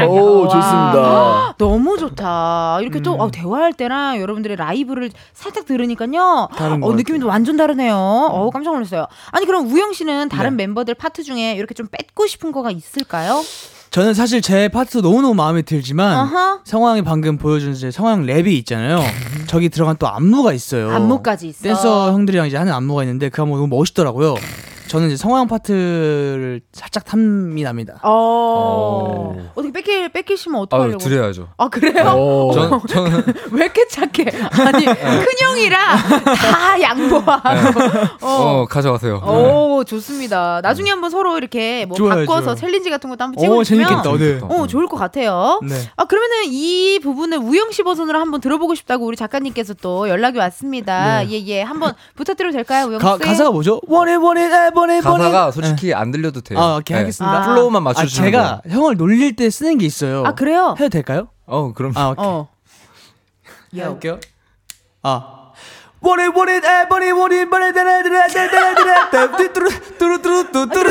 Speaker 6: 오 좋습니다.
Speaker 1: 너무 좋다. 이렇게 또 음. 어, 대화할 때랑 여러분들의 라이브를 살짝 들으니까요. 어, 느낌이 완전 다르네요. 어 깜짝 놀랐어요. 아니 그럼 우영 씨는 다른 네. 멤버들 파트 중에 이렇게 좀 뺏고 싶은 거가 있을까요?
Speaker 5: 저는 사실 제 파트 너무너무 마음에 들지만 uh-huh. 성황이 방금 보여준 제 성황 랩이 있잖아요. 저기 들어간 또 안무가 있어요.
Speaker 1: 안무까지 있어.
Speaker 5: 댄서 형들이랑 이제 하는 안무가 있는데 그 안무 너무 멋있더라고요. 저는 이제 성황 파트를 살짝 탐이 납니다.
Speaker 1: 어. 어. 어떻게 뺏기, 뺏기시면 어떡하려고?
Speaker 4: 아, 드려야죠.
Speaker 1: 아, 그래요? 어.
Speaker 4: 전, 저는.
Speaker 1: 왜 이렇게 착해? 아니, 네. 큰형이라 다 양보하고. 네.
Speaker 4: 어. 어. 가져가세요.
Speaker 1: 오, 좋습니다. 나중에 한번 서로 이렇게 뭐 좋아요, 바꿔서 좋아요. 챌린지 같은 것도 한번 찍어 주면.
Speaker 5: 재밌겠다. 네.
Speaker 1: 어, 좋을 것 같아요. 네. 아, 그러면은 이 부분을 우영 씨 버전으로 한번 들어보고 싶다고 우리 작가님께서 또 연락이 왔습니다. 네. 예, 예. 한번 부탁드려도 될까요, 우영 씨?
Speaker 5: 가, 가사가 뭐죠? 원해, 원해,
Speaker 4: 번에 가사가 솔직히 네. 안 들려도 돼요.
Speaker 5: 아, 오케이, 네. 하겠습니다.
Speaker 4: 아. flow만 맞춰주시면
Speaker 5: 아, 제가 돼요. 형을 놀릴 때 쓰는 게 있어요.
Speaker 1: 아, 그래요?
Speaker 5: 해도 될까요?
Speaker 4: 어, 그럼.
Speaker 5: 아, 오케이.
Speaker 1: 어.
Speaker 5: 해볼게요. 아. 원해 원해 에버니 원해 원해 뚜루뚜루 뚜루뚜루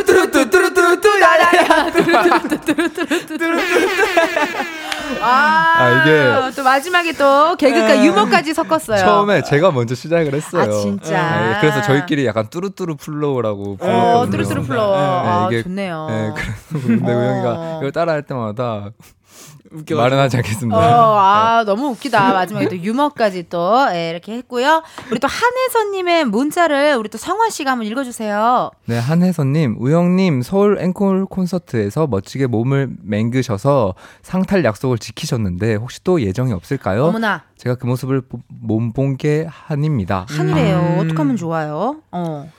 Speaker 1: 아, 아, 이게 또 마지막에 또 개그가 네. 유머까지 섞었어요.
Speaker 4: 처음에 제가 먼저 시작을 했어요.
Speaker 1: 아 진짜.
Speaker 4: 네, 그래서 저희끼리 약간 뚜루뚜루 flow라고
Speaker 1: 불렀거든요. 뚜루뚜루 flow. 네, 아, 이게 좋네요.
Speaker 4: 네, 그래서 근데 우영이가 이걸 따라할 때마다 웃겨 말은 하지 않겠습니다.
Speaker 1: 어, 아 너무 웃기다. 마지막에 또 유머까지 또 예, 이렇게 했고요. 우리 또 한혜선님의 문자를 우리 또 성화 씨가 한번 읽어주세요.
Speaker 4: 네, 한혜선님, 우영님 서울 앵콜 콘서트에서 멋지게 몸을 맹그셔서 상탈 약속을 지키셨는데 혹시 또 예정이 없을까요?
Speaker 1: 어머나.
Speaker 4: 제가 그 모습을 몸본 게 한입니다.
Speaker 1: 한이래요. 음. 어떻게 하면 좋아요? 어.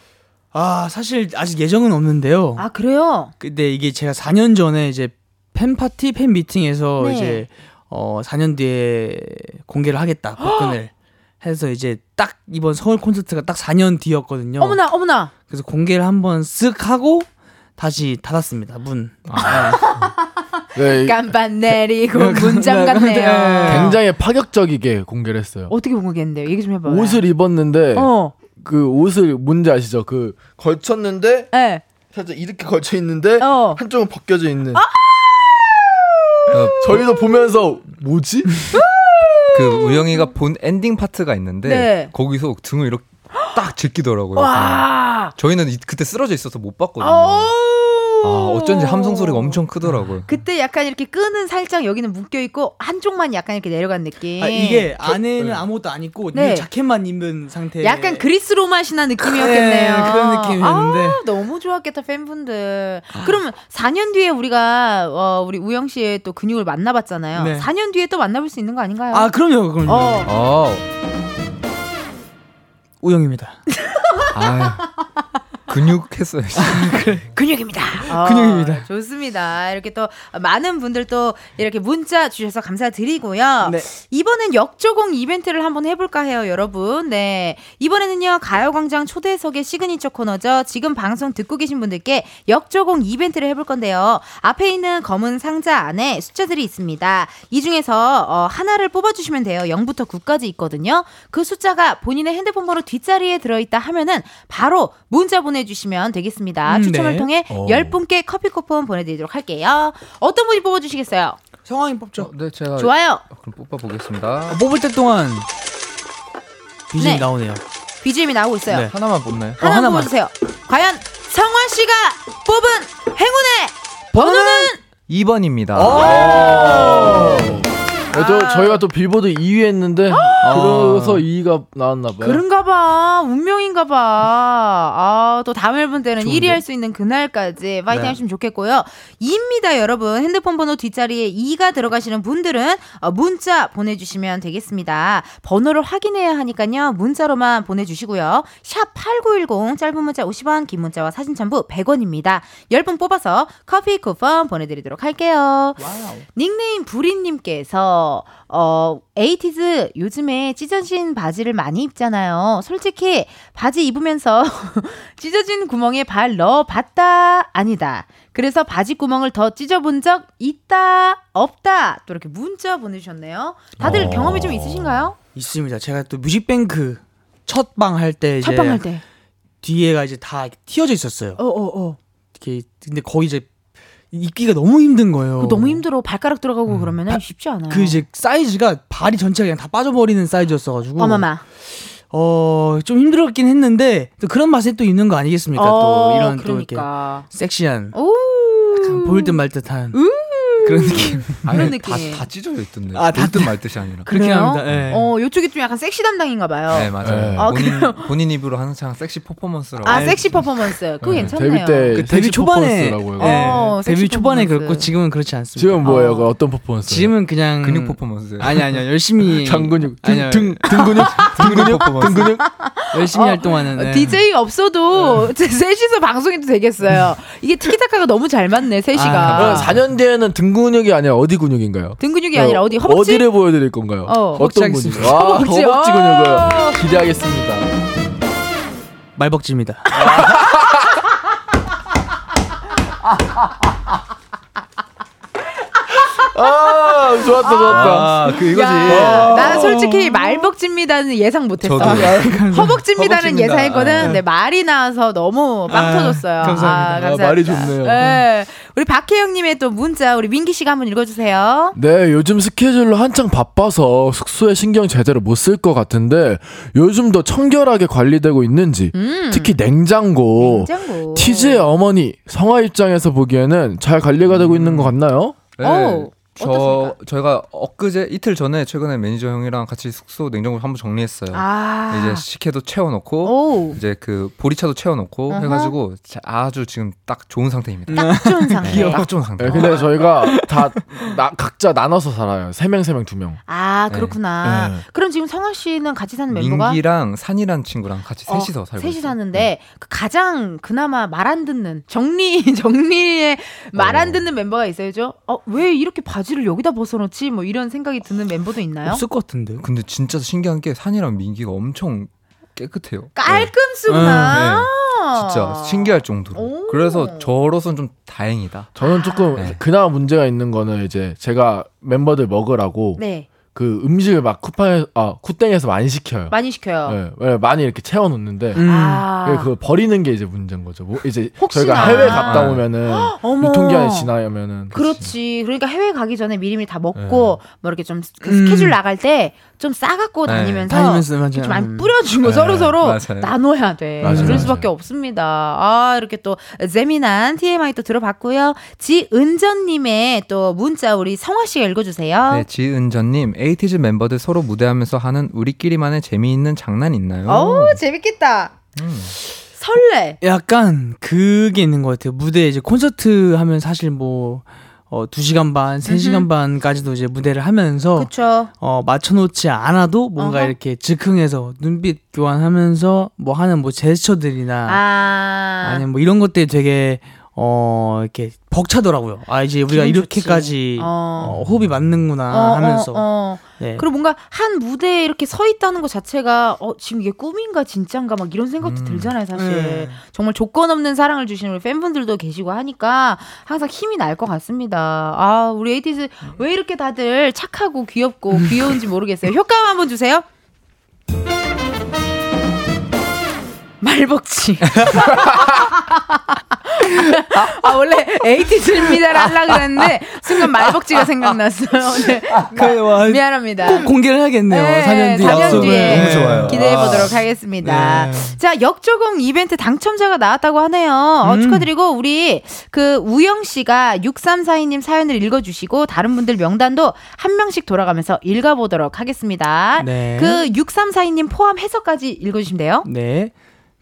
Speaker 5: 아, 사실 아직 예정은 없는데요.
Speaker 1: 아, 그래요?
Speaker 5: 근데 이게 제가 4년 전에 이제 팬 파티 팬 미팅에서 네. 이제 어 4년 뒤에 공개를 하겠다 복근을 해서 이제 딱 이번 서울 콘서트가 딱 4년 뒤였거든요.
Speaker 1: 어머나 어머나.
Speaker 5: 그래서 공개를 한번 쓱 하고 다시 닫았습니다 문. 아.
Speaker 1: 네. 깜빡 내리고 문장 같네요.
Speaker 6: 굉장히 파격적이게 공개를 했어요.
Speaker 1: 어떻게 공개했는데요? 얘기 좀 해봐요.
Speaker 6: 옷을 입었는데 어. 그 옷을 뭔지 아시죠? 그 걸쳤는데 네. 살짝 이렇게 걸쳐 있는데 어. 한쪽은 벗겨져 있는. 아! 어, 저희도 보면서 뭐지?
Speaker 4: 그 우영이가 본 엔딩 파트가 있는데 네. 거기서 등을 이렇게 딱 제끼더라고요. 저희는 그때 쓰러져 있어서 못 봤거든요. 아, 어쩐지 함성 소리가 엄청 크더라고요.
Speaker 1: 그때 약간 이렇게 끈은 살짝 여기는 묶여 있고 한쪽만 약간 이렇게 내려간 느낌.
Speaker 5: 아, 이게 안에는 네. 아무것도 안 입고 네. 자켓만 입은 상태.
Speaker 1: 약간 그리스 로마 신화 느낌이었겠네요.
Speaker 5: 네, 그런 느낌이었는데.
Speaker 1: 아, 너무 좋았겠다 팬분들. 아. 그러면 4년 뒤에 우리가 어, 우리 우영 씨의 또 근육을 만나봤잖아요. 네. 4년 뒤에 또 만나볼 수 있는 거 아닌가요?
Speaker 5: 아 그럼요, 그럼요. 어. 어. 우영입니다. 아.
Speaker 4: 근육했어요.
Speaker 1: 근육입니다.
Speaker 5: 어, 근육입니다.
Speaker 1: 좋습니다. 이렇게 또 많은 분들 또 이렇게 문자 주셔서 감사드리고요. 네. 이번엔 역조공 이벤트를 한번 해볼까 해요, 여러분. 네. 이번에는요, 가요광장 초대석의 시그니처 코너죠. 지금 방송 듣고 계신 분들께 역조공 이벤트를 해볼 건데요. 앞에 있는 검은 상자 안에 숫자들이 있습니다. 이 중에서 어, 하나를 뽑아주시면 돼요. 0부터 9까지 있거든요. 그 숫자가 본인의 핸드폰 번호 뒷자리에 들어있다 하면은 바로 문자 보내 보내주시면 되겠습니다. 음, 추첨을 네. 통해 오. 어. 10분께 커피 쿠폰 보내드리도록 할게요. 어떤 분이 뽑아주시겠어요?
Speaker 5: 성황이 뽑죠. 어,
Speaker 4: 네, 제가
Speaker 1: 좋아요.
Speaker 4: 그럼 뽑아보겠습니다.
Speaker 5: 어, 뽑을 때 동안 BGM 네. 나오네요.
Speaker 1: BGM이 나오고 있어요. 네.
Speaker 4: 하나만 뽑나요?
Speaker 1: 하나 어, 하나만 뽑아주세요. 과연 성화 씨가 뽑은 행운의 번호는
Speaker 4: 2번입니다.
Speaker 6: 아, 저, 저희가 또 빌보드 2위 했는데 그래서 2위가 나왔나 봐요.
Speaker 1: 그런가 봐. 운명인가 봐. 아, 또 다음 앨범 때는 좋은데? 1위 할 수 있는 그날까지 파이팅 네. 하시면 좋겠고요. 2입니다, 여러분. 핸드폰 번호 뒷자리에 2가 들어가시는 분들은 어, 문자 보내 주시면 되겠습니다. 번호를 확인해야 하니까요. 문자로만 보내 주시고요. 샵 8910 짧은 문자 50원, 긴 문자와 사진 첨부 100원입니다. 10분 뽑아서 커피 쿠폰 보내 드리도록 할게요. Wow. 닉네임 부리 님께서 어, 에이티즈 요즘에 찢어진 바지를 많이 입잖아요. 솔직히 바지 입으면서 찢어진 구멍에 발 넣어 봤다, 아니다. 그래서 바지 구멍을 더 찢어본 적 있다, 없다. 또 이렇게 문자 보내주셨네요. 다들 어... 경험이 좀 있으신가요?
Speaker 5: 있습니다. 제가 또 뮤직뱅크 첫 방 할 때,
Speaker 1: 첫방 할 때.
Speaker 5: 뒤에가 이제 다 튿어져 있었어요.
Speaker 1: 어, 어, 어.
Speaker 5: 이렇게, 근데 거의 이제 입기가 너무 힘든 거예요.
Speaker 1: 너무 힘들어. 발가락 들어가고 음. 그러면은 쉽지 않아요.
Speaker 5: 그 이제 사이즈가 발이 전체가 그냥 다 빠져버리는 사이즈였어가지고.
Speaker 1: 어마마.
Speaker 5: 어, 좀 힘들었긴 했는데, 또 그런 맛이 또 있는 거 아니겠습니까? 어, 또 이런 그러니까. 또 이렇게 그러니까. 섹시한. 오. 보일 듯 말 듯한. 음. 그런 느낌.
Speaker 1: 그런 느낌.
Speaker 4: 다, 다 찢어져 있던데. 아, 다뜻 말뜻이 아니라.
Speaker 5: 그렇게 합니다. 네.
Speaker 1: 어, 요쪽이 좀 약간 섹시 담당인가 봐요.
Speaker 4: 네, 맞아요. 네. 아, 본인, 본인 입으로 항상 섹시 퍼포먼스라고.
Speaker 1: 아, 섹시 퍼포먼스. 그거 네. 괜찮네요.
Speaker 6: 데뷔 때 그
Speaker 5: 데뷔 초반에
Speaker 6: 네.
Speaker 5: 어, 데뷔 초반에 그렇고 지금은 그렇지 않습니다.
Speaker 6: 지금 뭐예요? 어. 어떤 퍼포먼스?
Speaker 5: 지금은 그냥
Speaker 4: 근육 퍼포먼스.
Speaker 5: 아니 아니요. 열심히
Speaker 6: 장근육 등, 등, 등 근육 등 근육 등 근육
Speaker 5: 열심히 어, 활동하는 네.
Speaker 1: DJ 없어도 네. 셋이서 방송해도 되겠어요. 이게 티키타카가 너무 잘 맞네. 셋이가.
Speaker 6: 아, 4년 뒤에는 등 근육이 아니라 어디 근육인가요?
Speaker 1: 등 근육이 아니라 어디 허벅지?
Speaker 6: 어디를 보여드릴 건가요?
Speaker 1: 어,
Speaker 6: 어떤 근육? 와, 허벅지, 허벅지 근육을 어. 기대하겠습니다.
Speaker 5: 말벅지입니다.
Speaker 6: 아, 좋았다, 좋았다. 아,
Speaker 4: 그 이거지.
Speaker 1: 야, 나는 솔직히 말벅지입니다는 예상 못했어. 허벅지입니다는 예상했거든. 네. 말이 나와서 너무 빵 아, 터졌어요.
Speaker 5: 감사합니다. 아,
Speaker 6: 감사합니다. 아, 말이 좋네요.
Speaker 1: 네. 우리 박혜영님의 또 문자, 우리 민기 씨가 한번 읽어주세요.
Speaker 6: 네, 요즘 스케줄로 한창 바빠서 숙소에 신경 제대로 못 쓸 것 같은데 요즘도 청결하게 관리되고 있는지, 음. 특히 냉장고, 냉장고. 티즈의 어머니 성화 입장에서 보기에는 잘 관리가 되고 있는 것 같나요?
Speaker 4: 네. 오. 저 어떻습니까? 저희가 엊그제 이틀 전에 최근에 매니저 형이랑 같이 숙소 냉장고 한번 정리했어요. 아~ 이제 식혜도 채워놓고 오. 이제 그 보리차도 채워놓고 uh-huh. 해가지고 아주 지금 딱 좋은 상태입니다.
Speaker 1: 딱 좋은 상태.
Speaker 4: 딱 좋은 상태.
Speaker 6: 네, 근데 저희가 다 나, 각자 나눠서 살아요. 세 명 세 명 두 명.
Speaker 1: 아 그렇구나. 네. 네. 그럼 지금 성아 씨는 같이 사는 멤버가
Speaker 4: 민기랑 산이란 친구랑 같이 어, 셋이서 살고
Speaker 1: 셋이 있어요. 사는데 네. 그 가장 그나마 말 안 듣는 정리 정리에 말안 어. 듣는 멤버가 있어야죠. 어왜 이렇게 바지 바지를 여기다 벗어놓지? 뭐 이런 생각이 드는 멤버도 있나요?
Speaker 5: 없을 것 같은데요.
Speaker 4: 근데 진짜 신기한 게 산이랑 민기가 엄청 깨끗해요.
Speaker 1: 깔끔수구나. 네. 네.
Speaker 4: 진짜 신기할 정도로. 오. 그래서 저로서는 좀 다행이다.
Speaker 6: 저는 조금 네. 그나마 문제가 있는 거는 이제 제가 멤버들 먹으라고 네. 그 음식을 막 쿠팡에 아 쿠땡에서 많이 시켜요.
Speaker 1: 많이 시켜요.
Speaker 6: 네, 많이 이렇게 채워 놓는데
Speaker 5: 음.
Speaker 1: 아.
Speaker 6: 그 버리는 게 이제 문제인 거죠. 뭐 이제
Speaker 1: 혹시나.
Speaker 6: 저희가 해외 갔다 오면은. 유통기한이 지나면은
Speaker 1: 그렇지. 그러니까 해외 가기 전에 미리미리 다 먹고
Speaker 6: 네.
Speaker 1: 뭐 이렇게 좀 그
Speaker 5: 음.
Speaker 1: 스케줄 나갈 때 좀 싸갖고
Speaker 4: 네.
Speaker 1: 다니면서,
Speaker 5: 다니면서 맞아요.
Speaker 1: 좀 많이
Speaker 5: 음.
Speaker 1: 뿌려주고
Speaker 6: 네,
Speaker 1: 서로 서로
Speaker 4: 맞아요.
Speaker 1: 나눠야 돼.
Speaker 6: 맞아요,
Speaker 1: 그럴
Speaker 6: 맞아요.
Speaker 1: 수밖에 없습니다. 아 이렇게 또 재미난 TMI 또 들어봤고요. 지은전님의 또 문자 우리 성화 씨가 읽어주세요.
Speaker 4: 네, 지은전님, 에이티즈 멤버들 서로 무대하면서 하는 우리끼리만의 재미있는 장난 있나요?
Speaker 1: 어우 재밌겠다.
Speaker 4: 음.
Speaker 1: 설레.
Speaker 5: 약간 그게 있는 것 같아요. 무대 이제 콘서트 하면 사실 뭐 어, 2시간 반, 3시간 반까지도 이제 무대를 하면서
Speaker 1: 그쵸.
Speaker 5: 어, 맞춰 놓지 않아도 뭔가
Speaker 1: 어허.
Speaker 5: 이렇게 즉흥해서 눈빛 교환하면서 뭐 하는 뭐 제스처들이나
Speaker 1: 아.
Speaker 5: 아니면 뭐 이런 것들이 되게 어 이렇게 벅차더라고요. 아 이제 우리가 이렇게까지
Speaker 1: 좋지. 어.
Speaker 5: 어, 호흡이 맞는구나
Speaker 1: 어,
Speaker 5: 하면서
Speaker 1: 어, 어.
Speaker 5: 네.
Speaker 1: 그리고 뭔가 한 무대에 이렇게 서 있다는 것 자체가 어 지금 이게 꿈인가 진짠가 막 이런 생각도
Speaker 4: 음.
Speaker 1: 들잖아요 사실
Speaker 5: 네.
Speaker 1: 정말 조건 없는 사랑을 주시는 우리 팬분들도 계시고 하니까 항상 힘이 날 것 같습니다 아 우리 에이티즈 왜 이렇게 다들 착하고 귀엽고 귀여운지 모르겠어요 효과음 한번 주세요 말벅지 아 원래 에이티즈입니다를 하려고 그랬는데 순간 말벅지가 생각났어요 네.
Speaker 5: 그, 와,
Speaker 1: 미안합니다
Speaker 5: 꼭 공개를 해야겠네요.
Speaker 1: 네,
Speaker 5: 4년 뒤
Speaker 1: 4년
Speaker 5: 약속을.
Speaker 1: 뒤에
Speaker 6: 너무 좋아요.
Speaker 1: 기대해
Speaker 6: 아.
Speaker 1: 보도록 하겠습니다.
Speaker 5: 네.
Speaker 1: 자, 역조공 이벤트 당첨자가 나왔다고 하네요. 어,
Speaker 5: 음.
Speaker 1: 축하드리고 우리 그 우영 씨가 6342님 사연을 읽어 주시고 다른 분들 명단도 한 명씩 돌아가면서 읽어 보도록 하겠습니다.
Speaker 5: 네.
Speaker 1: 그 6342님 포함해서까지 읽어 주시면 돼요.
Speaker 5: 네.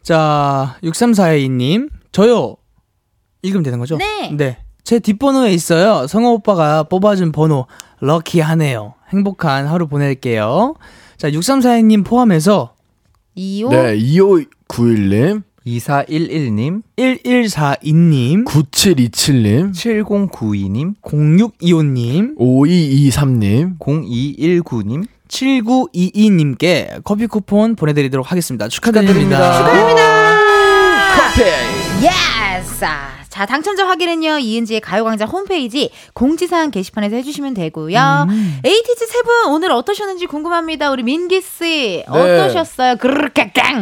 Speaker 5: 자, 6342님. 저요. 읽으면 되는 거죠?
Speaker 1: 네.
Speaker 5: 네. 제 뒷번호에 있어요. 성호 오빠가 뽑아준 번호. 럭키하네요. 행복한 하루 보낼게요. 자, 6342님 포함해서
Speaker 1: 25
Speaker 6: 네 2591님
Speaker 4: 2411님,
Speaker 5: 1142님,
Speaker 6: 9727님
Speaker 4: 7092님,
Speaker 5: 0625님,
Speaker 6: 5223님
Speaker 4: 0219님,
Speaker 5: 7922님께 커피 쿠폰 보내드리도록 하겠습니다. 축하드립니다.
Speaker 1: 예스! 자, 당첨자 확인은요, 이은지의 가요광장 홈페이지 공지사항 게시판에서 해주시면 되고요.
Speaker 5: 음.
Speaker 1: 에이티즈 세 분 오늘 어떠셨는지 궁금합니다. 우리 민기씨,
Speaker 6: 네.
Speaker 1: 어떠셨어요?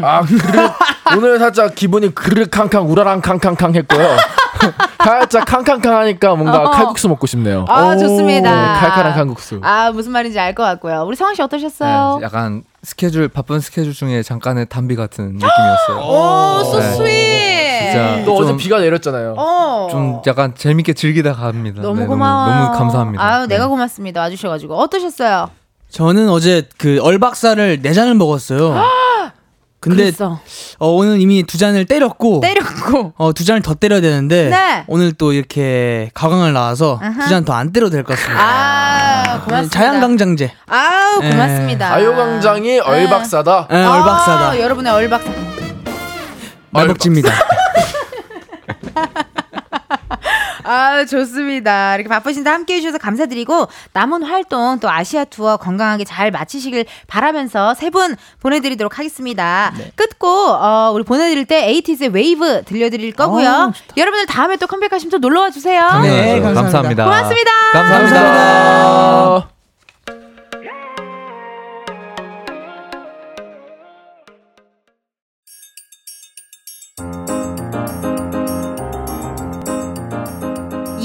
Speaker 6: 아 그릇 오늘 살짝 기분이 그릇 캉캉 우라랑 캉캉캉 했고요 살짝 캉캉캉 하니까 뭔가
Speaker 1: 어.
Speaker 6: 칼국수 먹고 싶네요
Speaker 1: 아, 좋습니다.
Speaker 6: 네, 칼칼한 칼국수
Speaker 1: 아, 무슨 말인지 알 것 같고요. 우리 성환 씨 어떠셨어요?
Speaker 4: 네, 약간 스케줄, 바쁜 스케줄 중에 잠깐의 단비 같은 느낌이었어요.
Speaker 1: 오, so
Speaker 4: 네.
Speaker 1: sweet!
Speaker 4: 진짜
Speaker 6: 또 어제
Speaker 4: 좀-
Speaker 6: 비가 내렸잖아요
Speaker 1: 어.
Speaker 4: 좀 약간 재밌게 즐기다 갑니다.
Speaker 1: 너무
Speaker 4: 네,
Speaker 1: 고마워요.
Speaker 4: 너무, 너무 감사합니다.
Speaker 1: 아유,
Speaker 4: 네.
Speaker 1: 내가 고맙습니다. 와주셔가지고. 어떠셨어요?
Speaker 5: 저는 어제 그 얼박사를 네 잔을 먹었어요. 근데
Speaker 1: 그랬어.
Speaker 5: 어, 오늘 이미 두 잔을 때렸고
Speaker 1: 때렸고.
Speaker 5: 어, 두 잔을 더 때려야 되는데
Speaker 1: 네.
Speaker 5: 오늘 또 이렇게 가강을 나와서. 두 잔 더 안 때려도 될 것 같습니다.
Speaker 1: 아, 고맙습니다.
Speaker 5: 자양강장제.
Speaker 1: 아우,
Speaker 5: 네.
Speaker 1: 고맙습니다.
Speaker 6: 가요광장이 얼박사다
Speaker 5: 네,
Speaker 1: 아,
Speaker 5: 얼박사다.
Speaker 1: 여러분의 얼박사.
Speaker 5: 말벅지입니다.
Speaker 1: 아, 좋습니다. 이렇게 바쁘신데 함께 해주셔서 감사드리고, 남은 활동 또 아시아 투어 건강하게 잘 마치시길 바라면서 세 분 보내드리도록 하겠습니다.
Speaker 5: 네.
Speaker 1: 끝곡, 어, 우리 보내드릴 때 에이티즈의 웨이브 들려드릴 거고요.
Speaker 5: 아, 여러분들
Speaker 1: 다음에 또 컴백하시면 또 놀러와 주세요.
Speaker 5: 네,
Speaker 4: 감사합니다.
Speaker 5: 감사합니다.
Speaker 1: 고맙습니다.
Speaker 4: 감사합니다.
Speaker 6: 감사합니다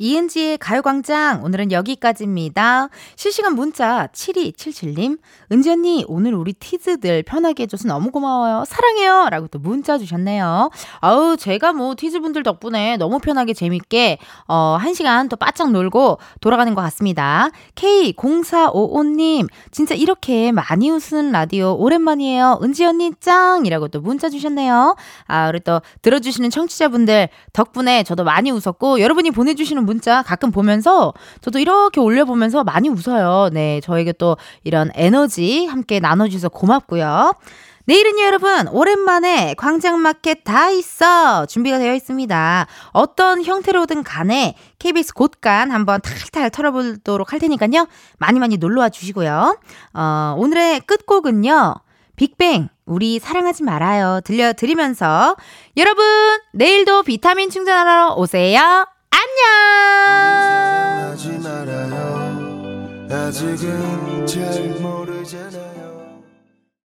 Speaker 1: 이은지의 가요광장 오늘은 여기까지입니다. 실시간 문자 7277님 은지 언니 오늘 우리 티즈들 편하게 해줘서 너무 고마워요. 사랑해요 라고 또 문자 주셨네요. 아우 제가 뭐 티즈분들 덕분에 너무 편하게 재밌게 어, 한 시간 또 바짝 놀고 돌아가는 것 같습니다. K0455님 진짜 이렇게 많이 웃는 라디오 오랜만이에요. 은지 언니 짱 이라고 또 문자 주셨네요. 아 우리 또 들어주시는 청취자분들 덕분에 저도 많이 웃었고 여러분이 보내주시는 문자 가끔 보면서 저도 이렇게 올려보면서 많이 웃어요. 네, 저에게 또 이런 에너지 함께 나눠주셔서 고맙고요. 내일은요, 여러분, 오랜만에 광장마켓 다 있어! 준비가 되어 있습니다. 어떤 형태로든 간에 KBS 곳간 한번 탈탈 털어보도록 할 테니까요. 많이 많이 놀러와 주시고요. 어, 오늘의 끝곡은요, 빅뱅, 우리 사랑하지 말아요. 들려드리면서 여러분, 내일도 비타민 충전하러 오세요. 안녕! 아직은 잘 모르잖아.